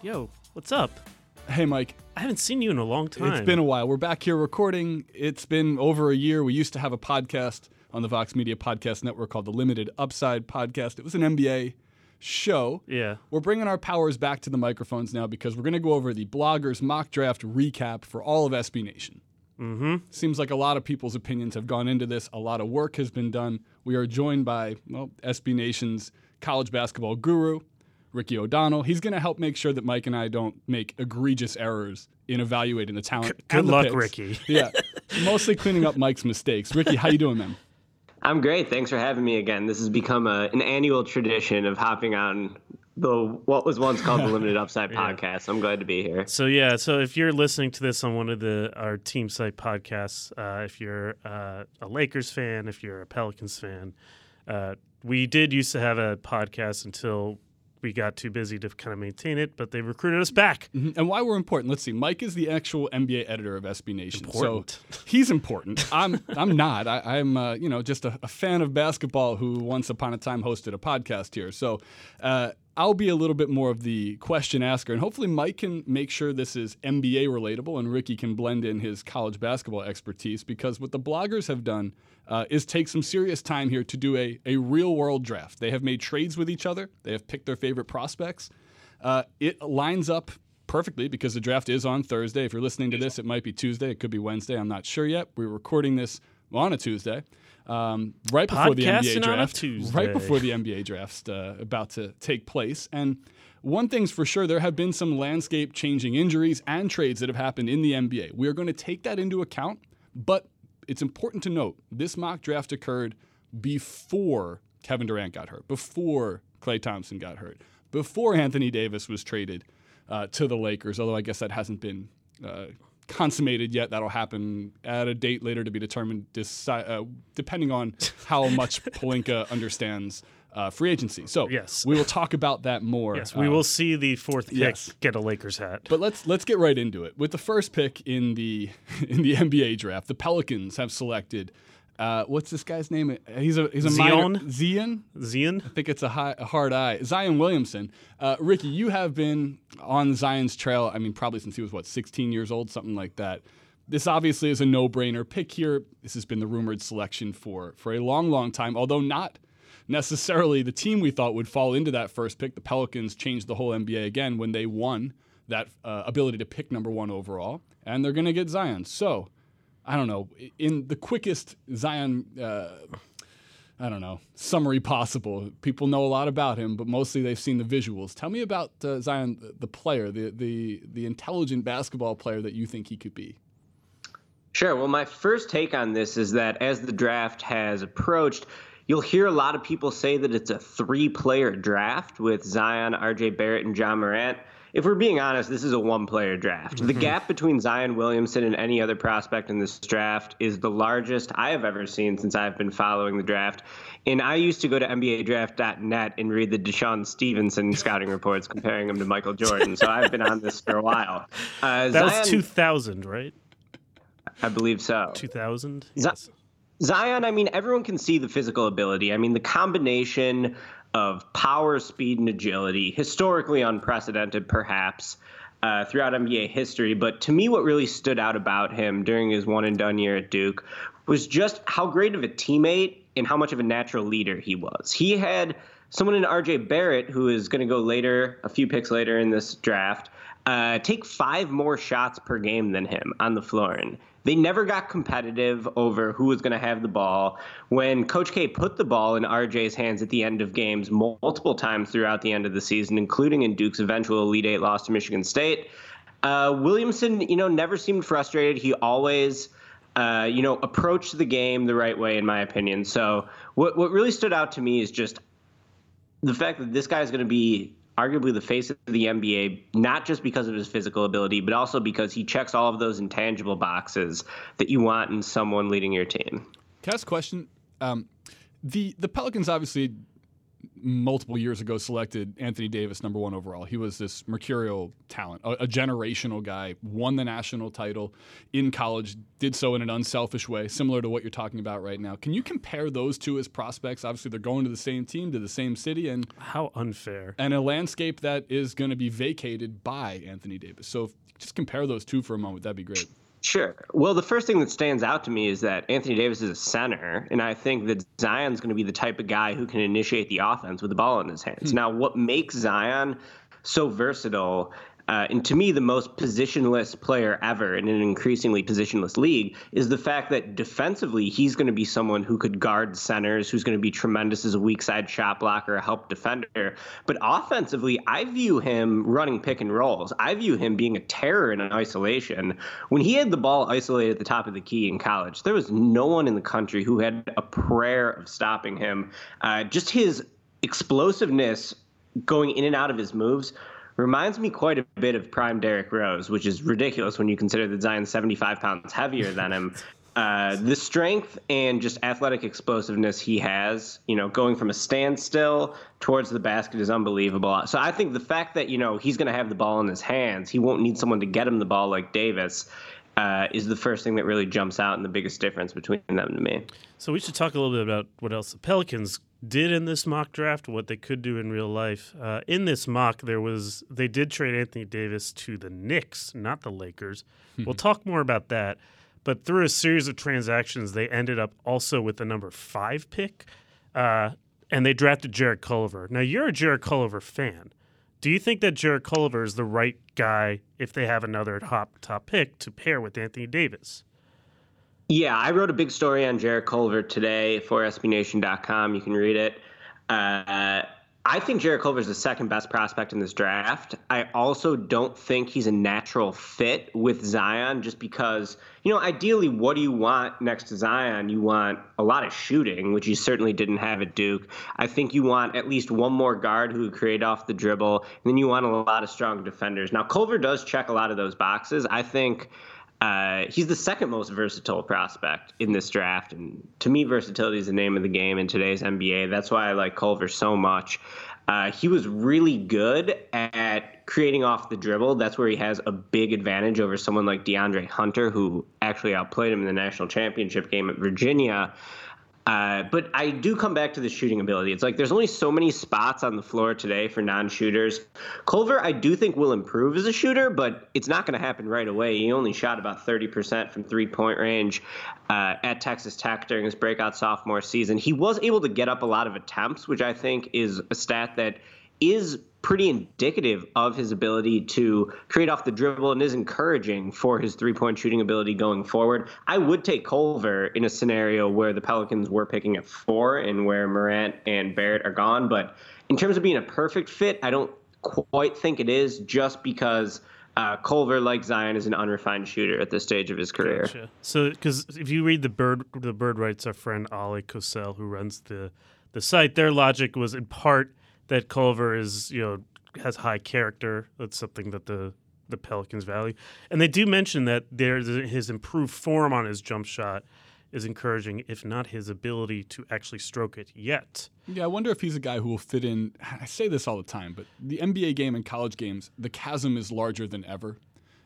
Yo, what's up? Hey, Mike. I haven't seen you in a long time. It's been a while. We're back here recording. It's been over a year. We used to have a podcast on the Vox Media Podcast Network called the Limited Upside Podcast. It was an NBA show. Yeah. We're bringing our powers back to the microphones now because we're going to go over the bloggers mock draft recap for all of SB Nation. Mm-hmm. Seems like a lot of people's opinions have gone into this. A lot of work has been done. We are joined by well, SB Nation's college basketball guru, Ricky O'Donnell. He's going to help make sure that Mike and I don't make egregious errors in evaluating the talent. Good the luck, picks. Ricky. yeah, mostly cleaning up Mike's mistakes. Ricky, how you doing, man? I'm great. Thanks for having me again. This has become a, an annual tradition of hopping on the what was once called the Limited Upside podcast. I'm glad to be here. So yeah, so if you're listening to this on one of the our team site podcasts, uh, if you're uh, a Lakers fan, if you're a Pelicans fan, uh, we did used to have a podcast until we got too busy to kind of maintain it, but they recruited us back. Mhm. And why we're important? Let's see. Mike is the actual NBA editor of SB Nation, Important. so he's important. I'm I'm not. I, I'm uh, you know just a, a fan of basketball who once upon a time hosted a podcast here. So uh, I'll be a little bit more of the question asker, and hopefully Mike can make sure this is NBA relatable, and Ricky can blend in his college basketball expertise because what the bloggers have done. Uh, is take some serious time here to do a, a real world draft. They have made trades with each other. They have picked their favorite prospects. Uh, it lines up perfectly because the draft is on Thursday. If you're listening to this, it might be Tuesday. It could be Wednesday. I'm not sure yet. We're recording this on a Tuesday, um, right before the NBA Podcasting on a draft. Right before the NBA draft's uh, about to take place. And one thing's for sure, there have been some landscape changing injuries and trades that have happened in the NBA. We are going to take that into account, but it's important to note this mock draft occurred before Kevin Durant got hurt, before Klay Thompson got hurt, before Anthony Davis was traded uh, to the Lakers, although I guess that hasn't been uh, consummated yet. That'll happen at a date later to be determined, deci- uh, depending on how much Pelinka understands uh, free agency. So Yes. we will talk about that more. Yes, we uh, will see the fourth pick yes. get a Lakers hat. but let's let's get right into it. With the first pick in the in the NBA draft, the Pelicans have selected. Uh, what's this guy's name? He's a he's a Zion? minor Zion. Zion? I think it's a, high, a hard eye. Zion Williamson. Uh, Ricky, you have been on Zion's trail. I mean, probably since he was what 16 years old, something like that. This obviously is a no-brainer pick here. This has been the rumored selection for for a long, long time. Although not necessarily the team we thought would fall into that first pick. The Pelicans changed the whole NBA again when they won that uh, ability to pick number one overall, and they're going to get Zion. So. I don't know, in the quickest Zion uh, I don't know, summary possible. People know a lot about him, but mostly they've seen the visuals. Tell me about uh, Zion, the- player, the, the the intelligent basketball player that you think he could be. Sure. Well, my first take on this is that as the draft has approached, you'll hear a lot of people say that it's a three player draft with Zion, RJ Barrett, and Ja Morant. If we're being honest, this is a one player draft. The gap between Zion Williamson and any other prospect in this draft is the largest I have ever seen since I've been following the draft. And I used to go to NBADraft.net and read the DeShawn Stevenson scouting reports comparing him to Michael Jordan. So I've been on this for a while. Uh, That Zion, was 2000, right? I believe so. 2000? Zi- Yes. Zion, I mean, everyone can see the physical ability. I mean, the combination of power, speed, and agility, historically unprecedented, perhaps, uh, throughout NBA history. But to me, what really stood out about him during his one and done year at Duke was just how great of a teammate and how much of a natural leader he was. He had someone in RJ Barrett, who is going to go later, a few picks later in this draft, uh, take five more shots per game than him on the floor. And they never got competitive over who was going to have the ball. When Coach K put the ball in RJ's hands at the end of games multiple times throughout the end of the season, including in Duke's eventual Elite Eight loss to Michigan State, uh, Williamson, you know, never seemed frustrated. He always, uh, you know, approached the game the right way, in my opinion. So what what really stood out to me is just the fact that this guy is going to be arguably the face of the NBA, not just because of his physical ability, but also because he checks all of those intangible boxes that you want in someone leading your team. Can I ask a question? Um, the the Pelicans obviously multiple years ago selected Anthony Davis number one overall. He was this mercurial talent, a, a, generational guy, won the national title in college, did so in an unselfish way, similar to what you're talking about right now. Can you compare those two as prospects? Obviously, they're going to the same team, to the same city, and how unfair, and a landscape that is going to be vacated by Anthony Davis. So just compare those two for a moment. That'd be great. Sure. Well, the first thing that stands out to me is that Anthony Davis is a center, and I think that Zion's going to be the type of guy who can initiate the offense with the ball in his hands. Hmm. Now, what makes Zion so versatile uh, and to me, the most positionless player ever in an increasingly positionless league is the fact that defensively, he's going to be someone who could guard centers, who's going to be tremendous as a weak side shot blocker, a help defender. But offensively, I view him running pick and rolls. I view him being a terror in isolation. When he had the ball isolated at the top of the key in college, there was no one in the country who had a prayer of stopping him. Uh, just his explosiveness going in and out of his moves reminds me quite a bit of prime Derrick Rose, which is ridiculous when you consider that Zion's 75 pounds heavier than him. Uh, the strength and just athletic explosiveness he has, you know, going from a standstill towards the basket is unbelievable. So I think the fact that, you know, he's going to have the ball in his hands, he won't need someone to get him the ball like Davis. Uh, is the first thing that really jumps out and the biggest difference between them to me. So we should talk a little bit about what else the Pelicans did in this mock draft, what they could do in real life. Uh, in this mock, there was they did trade Anthony Davis to the Knicks, not the Lakers. Hmm. we'll talk more about that. But through a series of transactions, they ended up also with the number five pick, uh, and they drafted Jarrett Culver. Now you're a Jarrett Culver fan. Do you think that Jarrett Culver is the right guy if they have another top top pick to pair with Anthony Davis? Yeah, I wrote a big story on Jarrett Culver today for SBNation.com. You can read it. Uh, I think Jarrett Culver is the second best prospect in this draft. I also don't think he's a natural fit with Zion just because, you know, ideally, what do you want next to Zion? You want a lot of shooting, which you certainly didn't have at Duke. I think you want at least one more guard who would create off the dribble, and then you want a lot of strong defenders. Now, Culver does check a lot of those boxes. I think uh, he's the second most versatile prospect in this draft, and to me, versatility is the name of the game in today's NBA. That's why I like Culver so much. Uh, he was really good at creating off the dribble. That's where he has a big advantage over someone like DeAndre Hunter, who actually outplayed him in the national championship game at Virginia. Uh, but I do come back to the shooting ability. It's like there's only so many spots on the floor today for non-shooters. Culver, I do think will improve as a shooter, but it's not going to happen right away. He only shot about 30% from three-point range uh, at Texas Tech during his breakout sophomore season. He was able to get up a lot of attempts, which I think is a stat that is pretty indicative of his ability to create off the dribble and is encouraging for his three point shooting ability going forward. I would take Culver in a scenario where the Pelicans were picking at four and where Morant and Barrett are gone. But in terms of being a perfect fit, I don't quite think it is just because. Uh, Culver, like Zion, is an unrefined shooter at this stage of his career. Gotcha. So, because if you read the bird, the bird writes our friend Oleh Kosel, who runs the the site, their logic was in part that Culver is you know has high character. That's something that the the Pelicans value, and they do mention that there's his improved form on his jump shot is encouraging, if not his ability to actually stroke it yet. Yeah, I wonder if he's a guy who will fit in. I say this all the time, but the NBA game and college games, the chasm is larger than ever.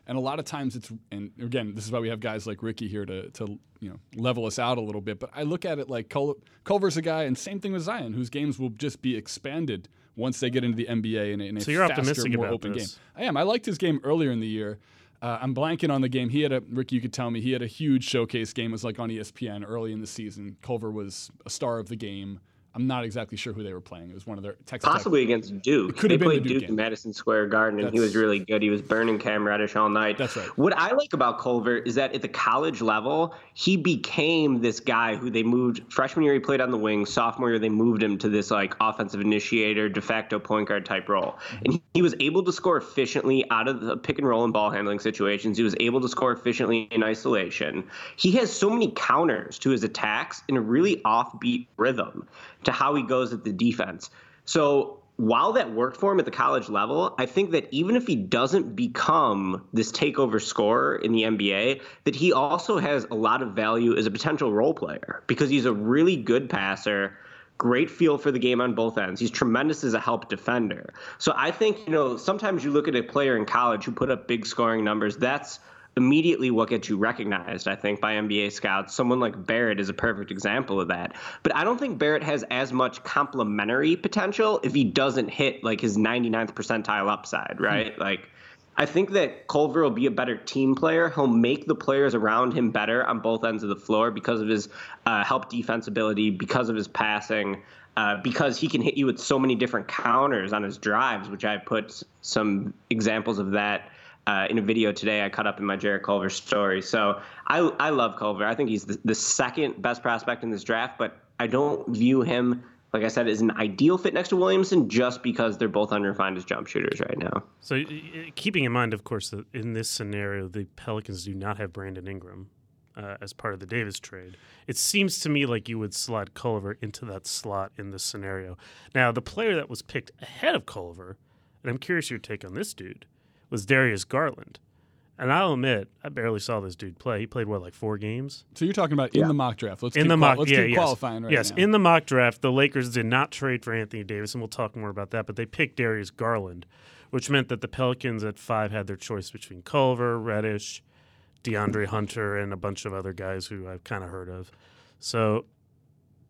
And a lot of times it's, and again, this is why we have guys like Ricky here to, to you know level us out a little bit. But I look at it like Cul- Culver's a guy, and same thing with Zion, whose games will just be expanded once they get into the NBA in in a so you're faster, optimistic more about open this. game. I am. I liked his game earlier in the year. Uh, I'm blanking on the game. He had a Ricky. You could tell me he had a huge showcase game. It was like on ESPN early in the season. Culver was a star of the game. I'm not exactly sure who they were playing. It was one of their Texas possibly Tech. against Duke. Could they played Duke, Duke in Madison Square Garden, and That's, he was really good. He was burning Cam Reddish all night. That's right. What I like about Culver is that at the college level, he became this guy who they moved freshman year. He played on the wing. Sophomore year, they moved him to this like offensive initiator, de facto point guard type role, mm-hmm. and he, he was able to score efficiently out of the pick and roll and ball handling situations. He was able to score efficiently in isolation. He has so many counters to his attacks in a really offbeat rhythm to how he goes at the defense. So while that worked for him at the college level, I think that even if he doesn't become this takeover scorer in the NBA, that he also has a lot of value as a potential role player because he's a really good passer great feel for the game on both ends. He's tremendous as a help defender. So I think, you know, sometimes you look at a player in college who put up big scoring numbers. That's immediately what gets you recognized, I think, by NBA scouts. Someone like Barrett is a perfect example of that. But I don't think Barrett has as much complementary potential if he doesn't hit like his 99th percentile upside, right? Hmm. Like, I think that Culver will be a better team player. He'll make the players around him better on both ends of the floor because of his uh, help defense ability, because of his passing, uh, because he can hit you with so many different counters on his drives, which I put some examples of that uh, in a video today I cut up in my Jarrett Culver story. So I, I love Culver. I think he's the, the second best prospect in this draft, but I don't view him like I said, as an ideal fit next to Williamson just because they're both unrefined as jump shooters right now. So, keeping in mind, of course, that in this scenario, the Pelicans do not have Brandon Ingram uh, as part of the Davis trade. It seems to me like you would slot Culver into that slot in this scenario. Now, the player that was picked ahead of Culver, and I'm curious your take on this dude, was Darius Garland. And I'll admit, I barely saw this dude play. He played what, like four games? So you're talking about in the mock draft. Let's in the mock, let's yeah, yes. qualifying right yes. now. in the mock draft, the Lakers did not trade for Anthony Davis, and we'll talk more about that. But they picked Darius Garland, which meant that the Pelicans at five had their choice between Culver, Reddish, DeAndre Hunter, and a bunch of other guys who I've kind of heard of. So,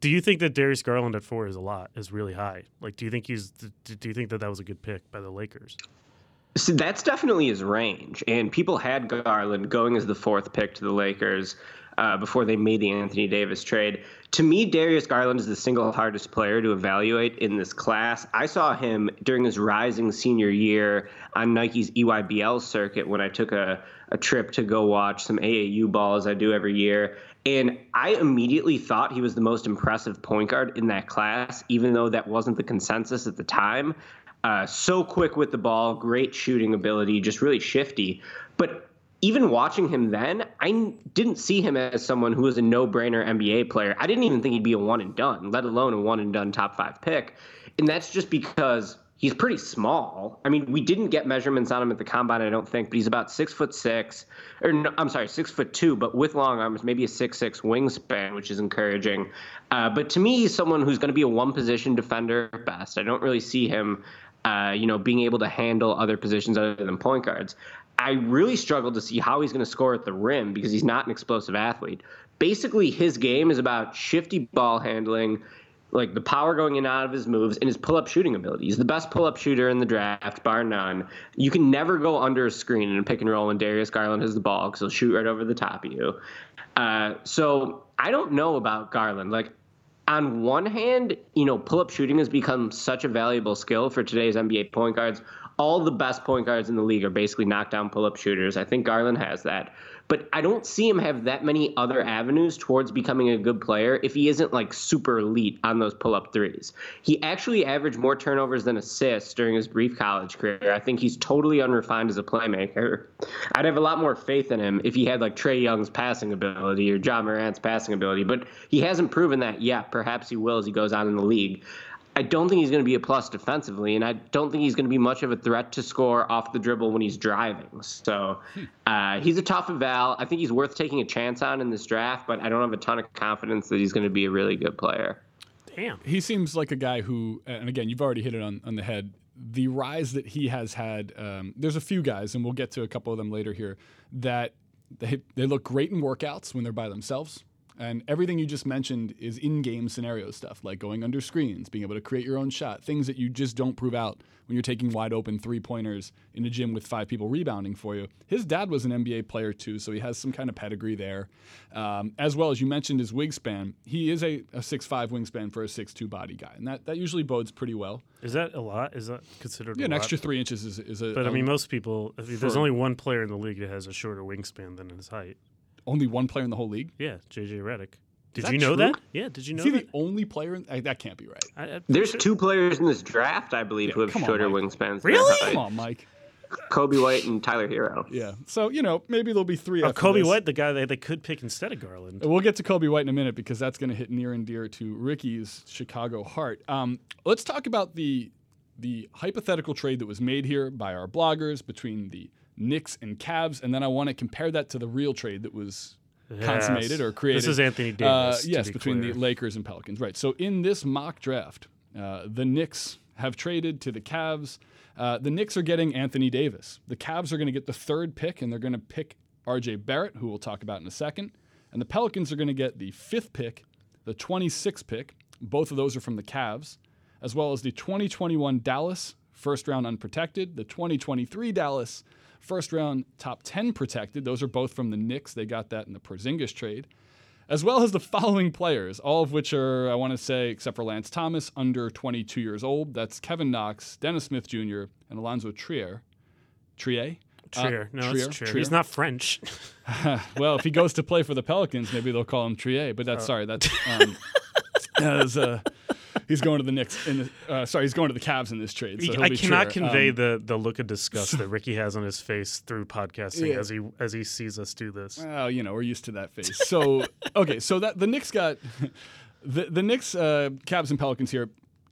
do you think that Darius Garland at four is a lot? Is really high? Like, do you think he's? Do you think that that was a good pick by the Lakers? So that's definitely his range. And people had Garland going as the fourth pick to the Lakers uh, before they made the Anthony Davis trade. To me, Darius Garland is the single hardest player to evaluate in this class. I saw him during his rising senior year on Nike's EYBL circuit when I took a, a trip to go watch some AAU ball as I do every year. And I immediately thought he was the most impressive point guard in that class, even though that wasn't the consensus at the time. Uh, so quick with the ball, great shooting ability, just really shifty. But even watching him then, I didn't see him as someone who was a no-brainer NBA player. I didn't even think he'd be a one and done, let alone a one and done top five pick. And that's just because he's pretty small. I mean, we didn't get measurements on him at the combine, I don't think, but he's about six foot six, or no, I'm sorry, six foot two, but with long arms, maybe a six six wingspan, which is encouraging. Uh, but to me, he's someone who's going to be a one position defender best. I don't really see him uh, you know, being able to handle other positions other than point guards. I really struggled to see how he's going to score at the rim because he's not an explosive athlete. Basically, his game is about shifty ball handling, like the power going in and out of his moves, and his pull up shooting ability. He's the best pull up shooter in the draft, bar none. You can never go under a screen in a pick and roll when Darius Garland has the ball because he'll shoot right over the top of you. Uh, so I don't know about Garland. Like, on one hand, you know, pull up shooting has become such a valuable skill for today's NBA point guards. All the best point guards in the league are basically knockdown pull up shooters. I think Garland has that but I don't see him have that many other avenues towards becoming a good player if he isn't like super elite on those pull up threes. He actually averaged more turnovers than assists during his brief college career. I think he's totally unrefined as a playmaker. I'd have a lot more faith in him if he had like Trae Young's passing ability or Ja Morant's passing ability, but he hasn't proven that yet. Perhaps he will as he goes on in the league. I don't think he's going to be a plus defensively, and I don't think he's going to be much of a threat to score off the dribble when he's driving. So uh, he's a tough eval. I think he's worth taking a chance on in this draft, but I don't have a ton of confidence that he's going to be a really good player. Damn. He seems like a guy who, and again, you've already hit it on, on the head. The rise that he has had, um, there's a few guys, and we'll get to a couple of them later here, that they, they look great in workouts when they're by themselves and everything you just mentioned is in game scenario stuff, like going under screens, being able to create your own shot, things that you just don't prove out when you're taking wide open three pointers in a gym with five people rebounding for you. His dad was an NBA player too, so he has some kind of pedigree there. Um, as well as you mentioned his wingspan, he is a, a 6'5 wingspan for a 6'2 body guy, and that, that usually bodes pretty well. Is that a lot? Is that considered yeah, an lot? extra three inches is, is a. But I mean, most people, there's only one player in the league that has a shorter wingspan than his height. Only one player in the whole league? Yeah, JJ Redick. Did you know true? that? Yeah, did you know Is he that? the only player? In, uh, that can't be right. I, There's sure. two players in this draft, I believe, yeah, who have shorter on, wingspans. Really? Come on, Mike. Coby White and Tyler Herro. Yeah. So, you know, maybe there'll be three. Oh, Coby White, the guy they, they could pick instead of Garland. We'll get to Coby White in a minute because that's going to hit near and dear to Ricky's Chicago heart. Um, let's talk about the the hypothetical trade that was made here by our bloggers between the Knicks and Cavs, and then I want to compare that to the real trade that was consummated or created. This is Anthony Uh, Davis. to yes, be between clear. the Lakers and Pelicans. Right. So in this mock draft, uh, the Knicks have traded to the Cavs. Uh, the Knicks are getting Anthony Davis. The Cavs are going to get the third pick, and they're going to pick R.J. Barrett, who we'll talk about in a second. And the Pelicans are going to get the fifth pick, the 26th pick. Both of those are from the Cavs, as well as the 2021 Dallas first round unprotected, the 2023 Dallas first round top 10 protected. Those are both from the Knicks. They got that in the Porzingis trade as well as the following players, all of which are, I want to say, except for Lance Thomas, under 22 years old. That's Kevin Knox, Dennis Smith Jr., and Allonzo Trier. Trier? Uh, Trier. no, Trier? it's Trier. Trier? He's not French. well, if he goes to play for the Pelicans, maybe they'll call him Trier. But that's sorry, that's um, as, uh, he's going to the Knicks. In the, uh, sorry, he's going to the Cavs in this trade. So I cannot convey Um, the, the look of disgust that Ricky has on his face through podcasting Yeah. as he as he sees us do this. Well, you know, we're used to that face. So, okay, so that the Knicks got the the Knicks, uh, Cavs and Pelicans here.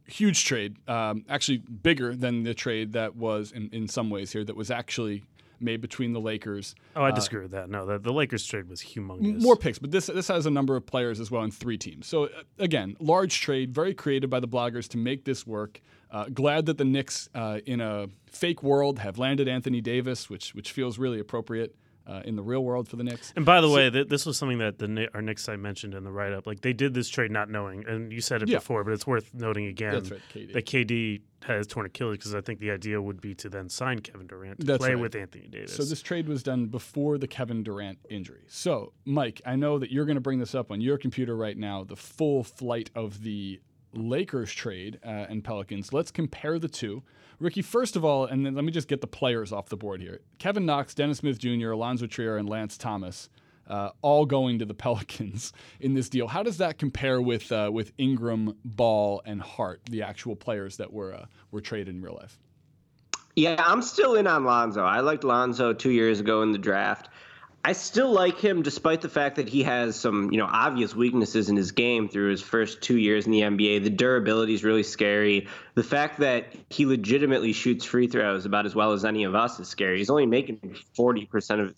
Huge trade, um, actually bigger than the trade that was in, in some ways here that was actually made between the Lakers. Oh, I disagree with that. No, the, the Lakers trade was humongous. More picks, but this this has a number of players as well in three teams. So uh, again, large trade, very creative by the bloggers to make this work. Uh, glad that the Knicks, uh, in a fake world, have landed Anthony Davis, which which feels really appropriate uh, in the real world for the Knicks. And by the way, th- this was something that the our Knicks site mentioned in the write up. Like they did this trade not knowing, and you said it Yeah. before, but it's worth noting again right, KD. that KD has torn Achilles because I think the idea would be to then sign Kevin Durant to That's play right. with Anthony Davis. So this trade was done before the Kevin Durant injury. So, Mike, I know that you're going to bring this up on your computer right now, the full flight of the Lakers trade uh, and Pelicans. Let's compare the two. Ricky, first of all, and then let me just get the players off the board here. Kevin Knox, Dennis Smith Jr., Allonzo Trier, and Lance Thomas. Uh, all going to the Pelicans in this deal. How does that compare with uh, with Ingram, Ball, and Hart, the actual players that were uh, were traded in real life? Yeah, I'm still in on Lonzo. I liked Lonzo two years ago in the draft. I still like him despite the fact that he has some, you know, obvious weaknesses in his game through his first two years in the NBA. The durability is really scary. The fact that he legitimately shoots free throws about as well as any of us is scary. He's only making 40% of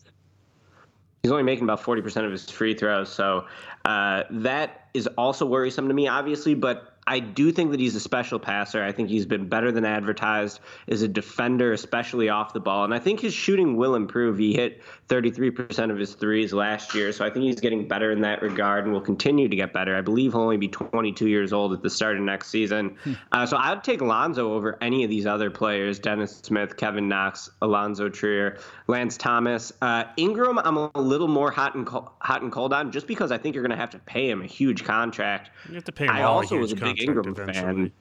He's only making about 40% of his free throws. So uh, that is also worrisome to me, obviously. But I do think that he's a special passer. I think he's been better than advertised as a defender, especially off the ball. And I think his shooting will improve. He hit 33% of his threes last year. So I think he's getting better in that regard and will continue to get better. I believe he'll only be 22 years old at the start of next season. Uh, so I'd take Lonzo over any of these other players Dennis Smith, Kevin Knox, Allonzo Trier, Lance Thomas. Uh, Ingram, I'm a little more hot and, co- hot and cold on just because I think you're going to have to pay him a huge contract. you have to pay him I all also was a big Ingram eventually. fan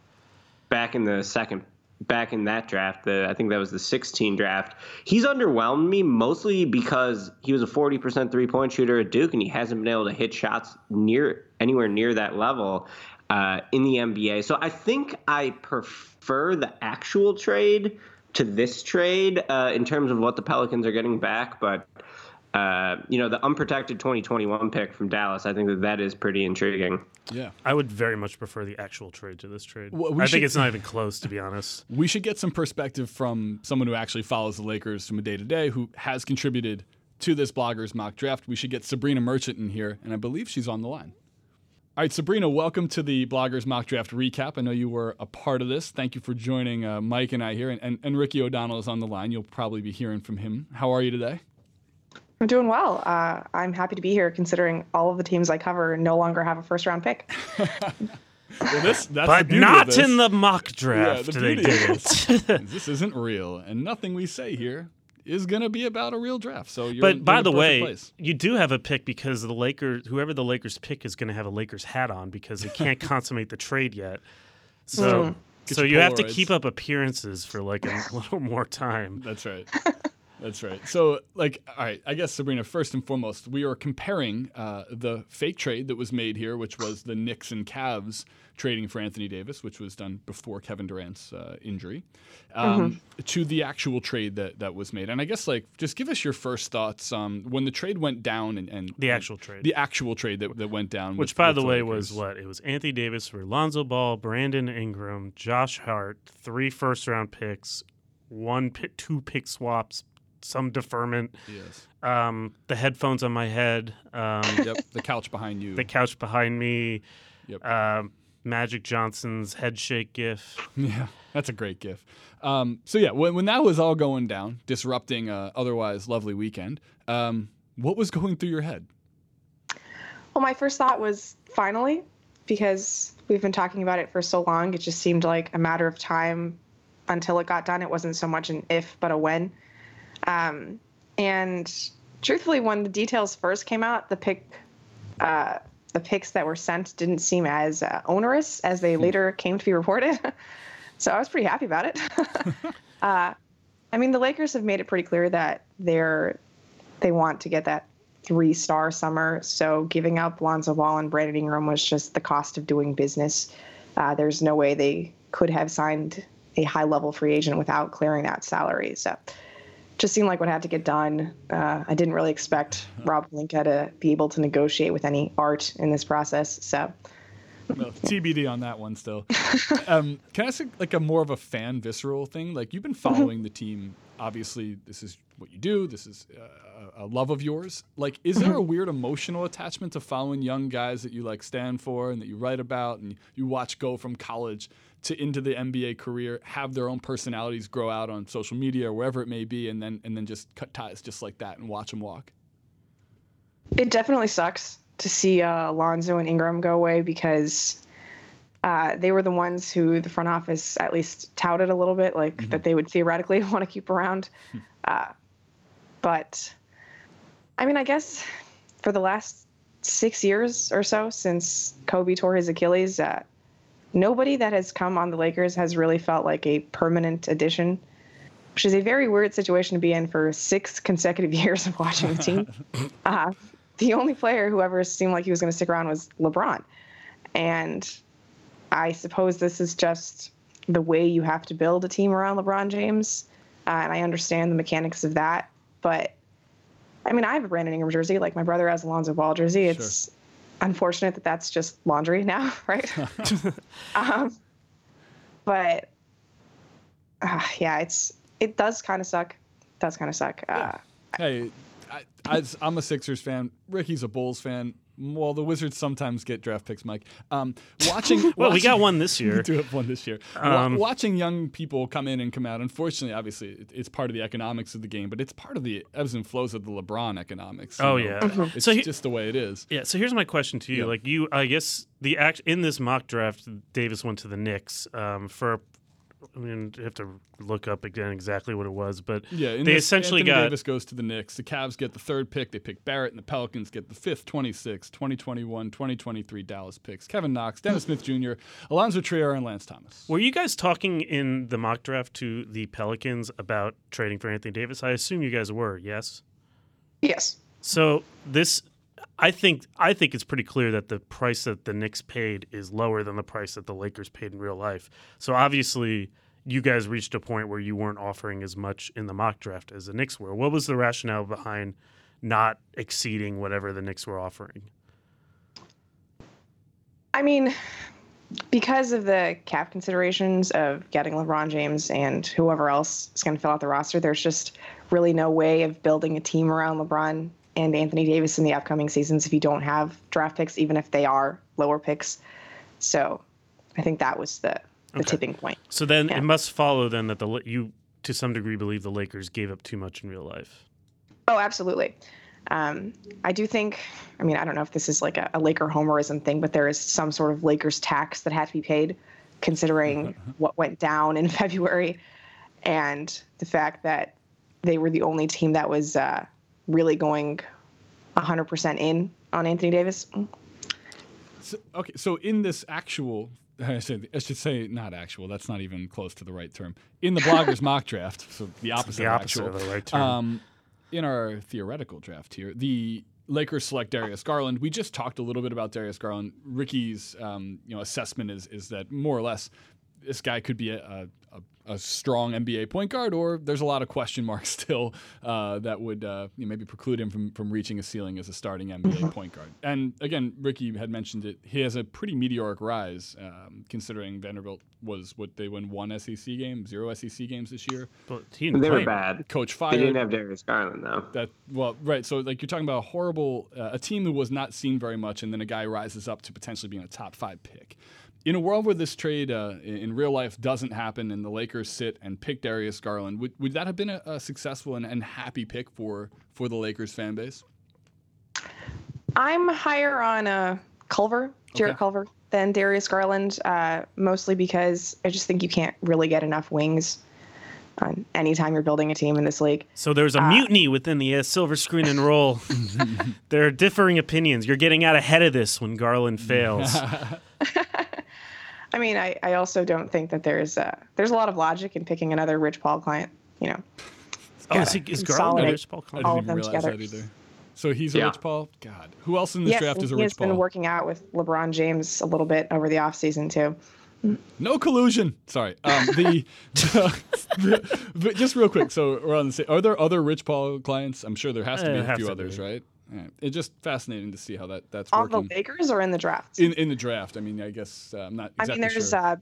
back in the second back in that draft the I think that was the 16 draft he's underwhelmed me mostly because he was a 40% three-point shooter at Duke and he hasn't been able to hit shots near anywhere near that level uh, in the NBA so I think I prefer the actual trade to this trade uh, in terms of what the Pelicans are getting back but uh, you know the unprotected 2021 pick from Dallas I think that that is pretty intriguing Yeah. I would very much prefer the actual trade to this trade. Well, we I should- think it's not even close, to be honest. We should get some perspective from someone who actually follows the Lakers from a day to day, who has contributed to this blogger's mock draft. We should get Sabrina Merchant in here, and I believe she's on the line. All right, Sabrina, welcome to the bloggers mock draft recap. I know you were a part of this. Thank you for joining uh, Mike and I here, and, and, and Ricky O'Donnell is on the line. You'll probably be hearing from him. How are you today? I'm doing well. Uh, I'm happy to be here, considering all of the teams I cover no longer have a first round pick. Well, this that's the But of not this. in the mock draft. the they didn't. this isn't real, and nothing we say here is going to be about a real draft. So, you're But in- by in the perfect way, place. you do have a pick because the Lakers, whoever the Lakers pick, is going to have a Lakers hat on because they can't consummate the trade yet. So, Get so your you have to keep up appearances for like a little more time. That's right. That's right. So, like, all right, I guess, Sabrina, first and foremost, we are comparing uh, the fake trade that was made here, which was the Knicks and Cavs trading for Anthony Davis, which was done before Kevin Durant's uh, injury, um, to the actual trade that, that was made. And I guess, like, just give us your first thoughts um, when the trade went down and, and The actual trade. the actual trade that, that went down. Which, with- by with the way, was what? It was Anthony Davis for Lonzo Ball, Brandon Ingram, Josh Hart, three first round picks, one pick, two pick swaps some deferment. Yes. Um, the headphones on my head, um, Yep. The couch behind you. the couch behind me, Yep. um, Magic Johnson's head shake gif. Yeah, that's a great gif. Um, so yeah, when, when that was all going down, disrupting a otherwise lovely weekend, um, what was going through your head? Well, my first thought was finally, because we've been talking about it for so long, it just seemed like a matter of time until it got done. It wasn't so much an if, but a when. Um, and truthfully, when the details first came out, the pick, uh, the picks that were sent didn't seem as uh, onerous as they later came to be reported. so I was pretty happy about it. uh, I mean, the Lakers have made it pretty clear that they're they want to get that three star summer. So giving up Lonzo Ball and Brandon Ingram was just the cost of doing business. Uh, there's no way they could have signed a high level free agent without clearing that salary. So just seemed like what had to get done. Uh, I didn't really expect Rob Pelinka to be able to negotiate with any art in this process. So Well, TBD on that one still. um, can I ask like a more of a fan visceral thing? Like you've been following the team. Obviously, this is what you do. This is uh, a love of yours. Like, is there a weird emotional attachment to following young guys that you like stand for and that you write about and you watch go from college to into the NBA career, have their own personalities grow out on social media or wherever it may be, and then and then just cut ties just like that and watch them walk? it definitely sucks to see uh, Alonzo and Ingram go away because uh, they were the ones who the front office at least touted a little bit, like that they would theoretically want to keep around. Uh, but I mean, I guess for the last six years or so since Kobe tore his Achilles, uh, nobody that has come on the Lakers has really felt like a permanent addition, which is a very weird situation to be in for six consecutive years of watching the team. Uh, the only player who ever seemed like he was going to stick around was LeBron. And I suppose this is just the way you have to build a team around LeBron James. Uh, and I understand the mechanics of that. But I mean, I have a Brandon Ingram jersey, like my brother has a Lonzo Ball jersey. It's unfortunate that that's just laundry now, right? um, but uh, yeah, it's it does kind of suck. It does kind of suck. Uh, Hey, I, I, I'm a Sixers fan. Ricky's a Bulls fan. Well, the Wizards sometimes get draft picks, Mike. Um, watching. Well, we got one this year. we do have one this year. Wa- Um, watching young people come in and come out. Unfortunately, obviously, it, it's part of the economics of the game, but it's part of the ebbs and flows of the LeBron economics. Oh, know? yeah. It's So he- just the way it is. Yeah. So here's my question to you. Yeah. Like you, I guess the act in this mock draft, Davis went to the Knicks um, for. I mean, you have to look up again exactly what it was, but Yeah, they this, essentially Anthony got Davis goes to the Knicks. The Cavs get the third pick. They pick Barrett, and the Pelicans get the fifth, 26, 2021, 2023 Dallas picks. Kevin Knox, Dennis Smith Jr., Allonzo Trier, and Lance Thomas. Were you guys talking in the mock draft to the Pelicans about trading for Anthony Davis? I assume you guys were, yes. yes. So this, I think, I think it's pretty clear that the price that the Knicks paid is lower than the price that the Lakers paid in real life. So obviously, you guys reached a point where you weren't offering as much in the mock draft as the Knicks were. What was the rationale behind not exceeding whatever the Knicks were offering? I mean, because of the cap considerations of getting LeBron James and whoever else is going to fill out the roster, there's just really no way of building a team around LeBron and Anthony Davis in the upcoming seasons if you don't have draft picks, even if they are lower picks. So I think that was the, the Okay. tipping point. So then Yeah. it must follow then that the you to some degree believe the Lakers gave up too much in real life. Oh, absolutely. Um, I do think, I mean, I don't know if this is like a, a Laker homerism thing, but there is some sort of Lakers tax that had to be paid considering what went down in February and the fact that they were the only team that was uh, really going 100% in on Anthony Davis. So, okay, so in this actual, I should, I should say not actual. That's not even close to the right term. In the bloggers mock draft, so the opposite, The opposite of of the right term. Um, in our theoretical draft here, the Lakers select Darius Garland. We just talked a little bit about Darius Garland. Ricky's, um, you know, assessment is is that more or less this guy could be a, a, a, a strong NBA point guard, or there's a lot of question marks still uh, that would uh, you know, maybe preclude him from, from reaching a ceiling as a starting NBA point guard. And again, Ricky had mentioned it. He has a pretty meteoric rise, um, considering Vanderbilt was what they won one SEC game, zero SEC games this year. But he didn't They were bad. Coach They didn't have Darius Garland though. That well, right. So like you're talking about a horrible, uh, a team that was not seen very much, and then a guy rises up to potentially being a top five pick. In a world where this trade uh, in in real life doesn't happen, and the Lakers sit and pick Darius Garland, would, would that have been a, a successful and, and happy pick for for the Lakers fan base? I'm higher on uh, Culver, Jarrett Okay. Culver, than Darius Garland, uh, mostly because I just think you can't really get enough wings on anytime you're building a team in this league. So there's a mutiny within the uh, Silver Screen and Roll. there are differing opinions. You're getting out ahead of this when Garland fails. I mean, I, I also don't think that there's uh, there's a lot of logic in picking another Rich Paul client. You know, oh, is, he, is Garland a Rich Paul Client? All didn't of even them realize together. that either. So he's a Rich Paul. God, who else in this yes, draft is a Rich Paul? He has been working out with LeBron James a little bit over the offseason too. No collusion. Sorry. Um, the, but just real quick. So we're on the same. Are there other Rich Paul clients? I'm sure there has to Eh, be a few others, be. right? All right. It's just fascinating to see how that that's On the Lakers are in the draft? in in the draft. I mean, I guess uh, I'm not I mean, there's sure. uh,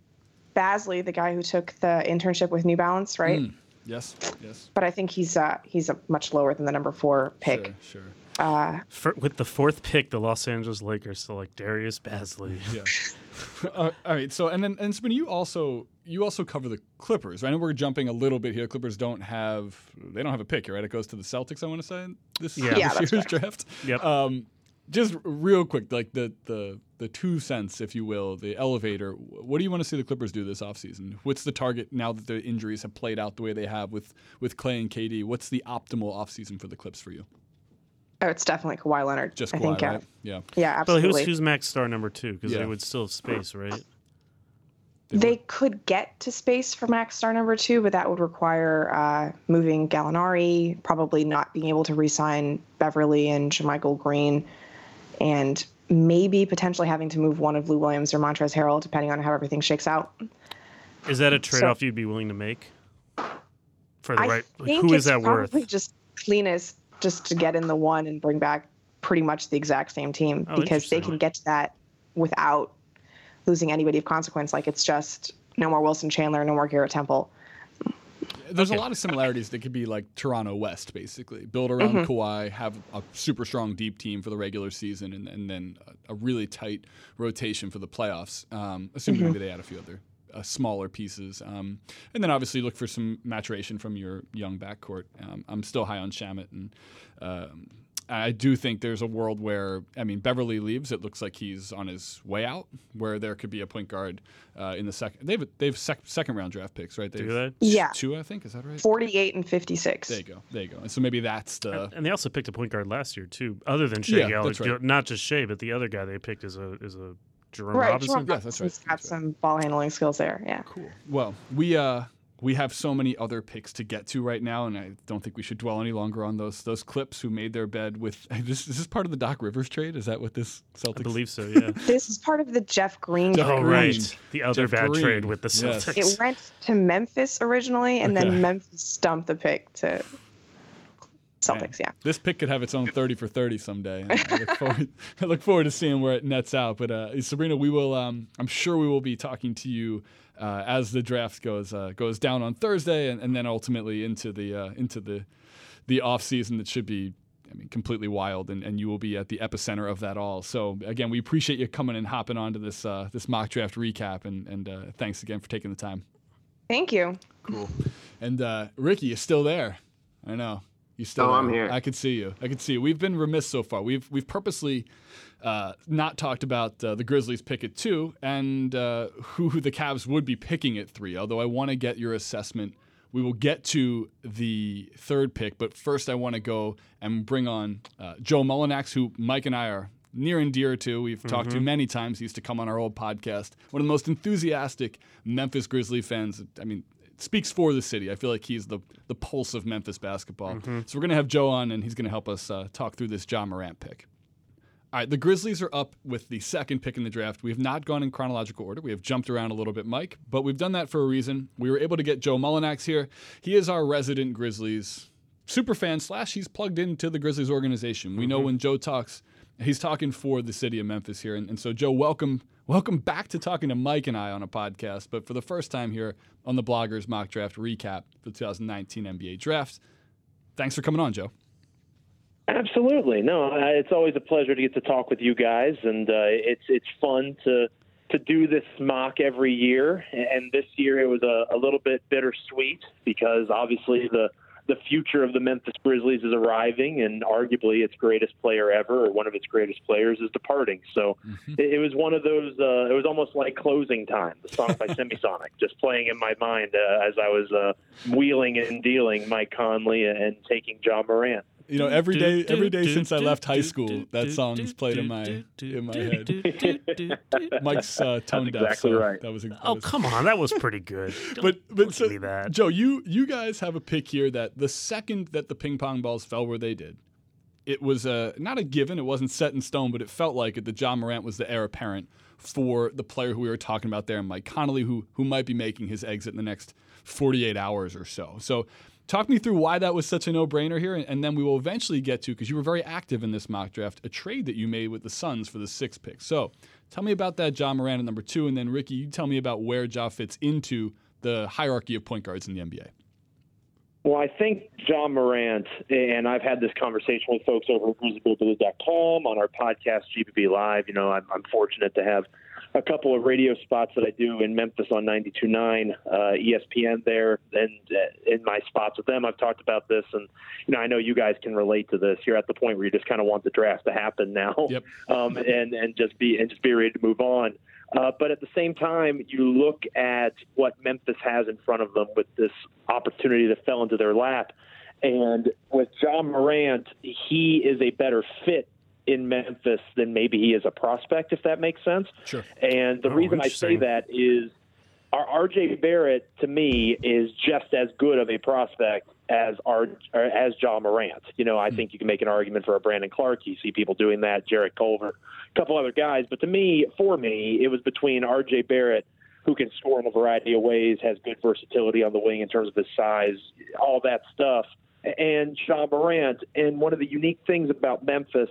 Bazley, the guy who took the internship with New Balance, right? Mm, yes. Yes. But I think he's uh, he's a much lower than the number four pick. Sure. Sure. Uh, For, with the fourth pick, the Los Angeles Lakers select Darius Bazley. Yeah. Uh, all right. So and then and Spin, you also you also cover the Clippers. Right? I know we're jumping a little bit here. Clippers don't have they don't have a pick here, right? It goes to the Celtics. I want to say this Yeah. this Yeah, that's year's correct. draft. Yep. Um, just real quick, like the the the two cents, if you will, the elevator. What do you want to see the Clippers do this offseason? What's the target now that the injuries have played out the way they have with with Klay and KD? What's the optimal offseason for the Clips for you? Oh, it's definitely Kawhi Leonard. Just I Kawhi, think, uh, right? Yeah. yeah, But absolutely. who's, who's max star number two? Because Yeah. they would still have space, right? They could get to space for max star number two, but that would require uh, moving Gallinari, probably not being able to re-sign Beverley and JaMychal Green, and maybe potentially having to move one of Lou Williams or Montrezl Harrell, depending on how everything shakes out. Is that a trade off you'd be willing to make? For the I right, like, think who is it's that worth? probably just cleanest just to get in the one and bring back pretty much the exact same team Oh, because they can get to that without losing anybody of consequence. Like it's just no more Wilson Chandler, no more Garrett Temple. There's Okay. a lot of similarities that could be like Toronto West, basically. Build around Mm-hmm. Kawhi, have a super strong deep team for the regular season, and, and then a, a really tight rotation for the playoffs. Um, assuming Mm-hmm. maybe they add a few other uh, smaller pieces. Um, and then obviously look for some maturation from your young backcourt. Um, I'm still high on Shamet, and um, I do think there's a world where, I mean, Beverley leaves. It looks like he's on his way out, where there could be a point guard uh, in the second. They've they've sec- second round draft picks, right? They've they? Yeah. two, I think. Is that right? 48 and 56. There you go. There you go. And so maybe that's the. And they also picked a point guard last year too, other than Shai Yeah, Gallagher. right. Not just Shai, but the other guy they picked is a is a Jerome Right, Robinson. Jerome Yes, that's right. Robinson's got That's right. some ball handling skills there. Yeah. Cool. Well, we uh we have so many other picks to get to right now, and I don't think we should dwell any longer on those those clips who made their bed with. This is this part of the Doc Rivers trade? Is that what this Celtics? I believe so. Yeah. This is part of the Jeff Green. Jeff oh. Green. right, the other Jeff bad Green. trade with the Yes. Celtics. It went to Memphis originally, and Okay. then Memphis dumped the pick to Celtics. Yeah. This pick could have its own thirty for thirty someday. I look forward. I look forward to seeing where it nets out. But uh, Sabrina, we will. Um, I'm sure we will be talking to you uh, as the draft goes uh, goes down on Thursday, and, and then ultimately into the uh, into the the off season that should be. I mean, completely wild, and, and you will be at the epicenter of that all. So again, we appreciate you coming and hopping onto this uh, this mock draft recap, and and uh, thanks again for taking the time. Thank you. Cool. And uh, Ricky, you're still there. I know. You still Oh, there. I'm here. I could see you. I can see you. We've been remiss so far. We've we've purposely uh, not talked about uh, the Grizzlies pick at two and uh, who the Cavs would be picking at three. Although I want to get your assessment. We will get to the third pick, but first I want to go and bring on uh, Joe Mullinax, who Mike and I are near and dear to. We've talked to many times. He used to come on our old podcast. One of the most enthusiastic Memphis Grizzly fans. I mean, speaks for the city. I feel like he's the the pulse of Memphis basketball. So we're gonna have Joe on, and he's gonna help us uh, talk through this Ja Morant pick. All right, the Grizzlies are up with the second pick in the draft. We have not gone in chronological order. We have jumped around a little bit, Mike, but we've done that for a reason. We were able to get Joe Mullinax here. He is our resident Grizzlies super fan slash he's plugged into the Grizzlies organization. We know when Joe talks, he's talking for the city of Memphis here. And, and so, Joe, welcome, welcome back to talking to Mike and I on a podcast, but for the first time here on the Bloggers Mock Draft Recap for the 2019 NBA Draft. Thanks for coming on, Joe. Absolutely. No, it's always a pleasure to get to talk with you guys, and uh, it's it's fun to to do this mock every year. And this year it was a, a little bit bittersweet because obviously the the future of the Memphis Grizzlies is arriving, and arguably its greatest player ever, or one of its greatest players, is departing. So it, it was one of those. Uh, it was almost like closing time. The song by Semisonic, just playing in my mind uh, as I was uh, wheeling and dealing Mike Conley and taking Ja Morant. You know, every day, every day since I left high school, that song's played in my in my head. Mike's uh, tone deaf, exactly so right. that was. That Oh was- come on, that was pretty good. Don't- But but so, me that. Joe, you you guys have a pick here that the second that the ping pong balls fell where they did, it was uh, not a given. It wasn't set in stone, but it felt like it. That Ja Morant was the heir apparent for the player who we were talking about there, Mike Conley, who who might be making his exit in the next 48 hours or so. So. Talk me through why that was such a no-brainer here, and, then we will eventually get to because you were very active in this mock draft, a trade that you made with the Suns for the sixth pick. So, tell me about that Ja Morant at number two, and then Ricky, you tell me about where Ja fits into the hierarchy of point guards in the NBA. Well, I think Ja Morant, and I've had this conversation with folks over at GrizzlyBlues.com on our podcast, GBB Live. You know, I'm, I'm fortunate to have a couple of radio spots that I do in Memphis on 92.9, uh, ESPN there, and uh, in my spots with them, I've talked about this, and you know, I know you guys can relate to this. You're at the point where you just kind of want the draft to happen now, Yep. um, and and just be and just be ready to move on. Uh, but at the same time, you look at what Memphis has in front of them with this opportunity that fell into their lap. And with Ja Morant, he is a better fit in Memphis than maybe he is a prospect, if that makes sense. Sure. And the Oh, reason I say that is our RJ Barrett to me is just as good of a prospect as our as Ja Morant. You know, I hmm. think you can make an argument for a Brandon Clarke. You see people doing that, Jarrett Culver, a couple other guys. But to me, for me, it was between RJ Barrett, who can score in a variety of ways, has good versatility on the wing in terms of his size, all that stuff, and Ja Morant. And one of the unique things about Memphis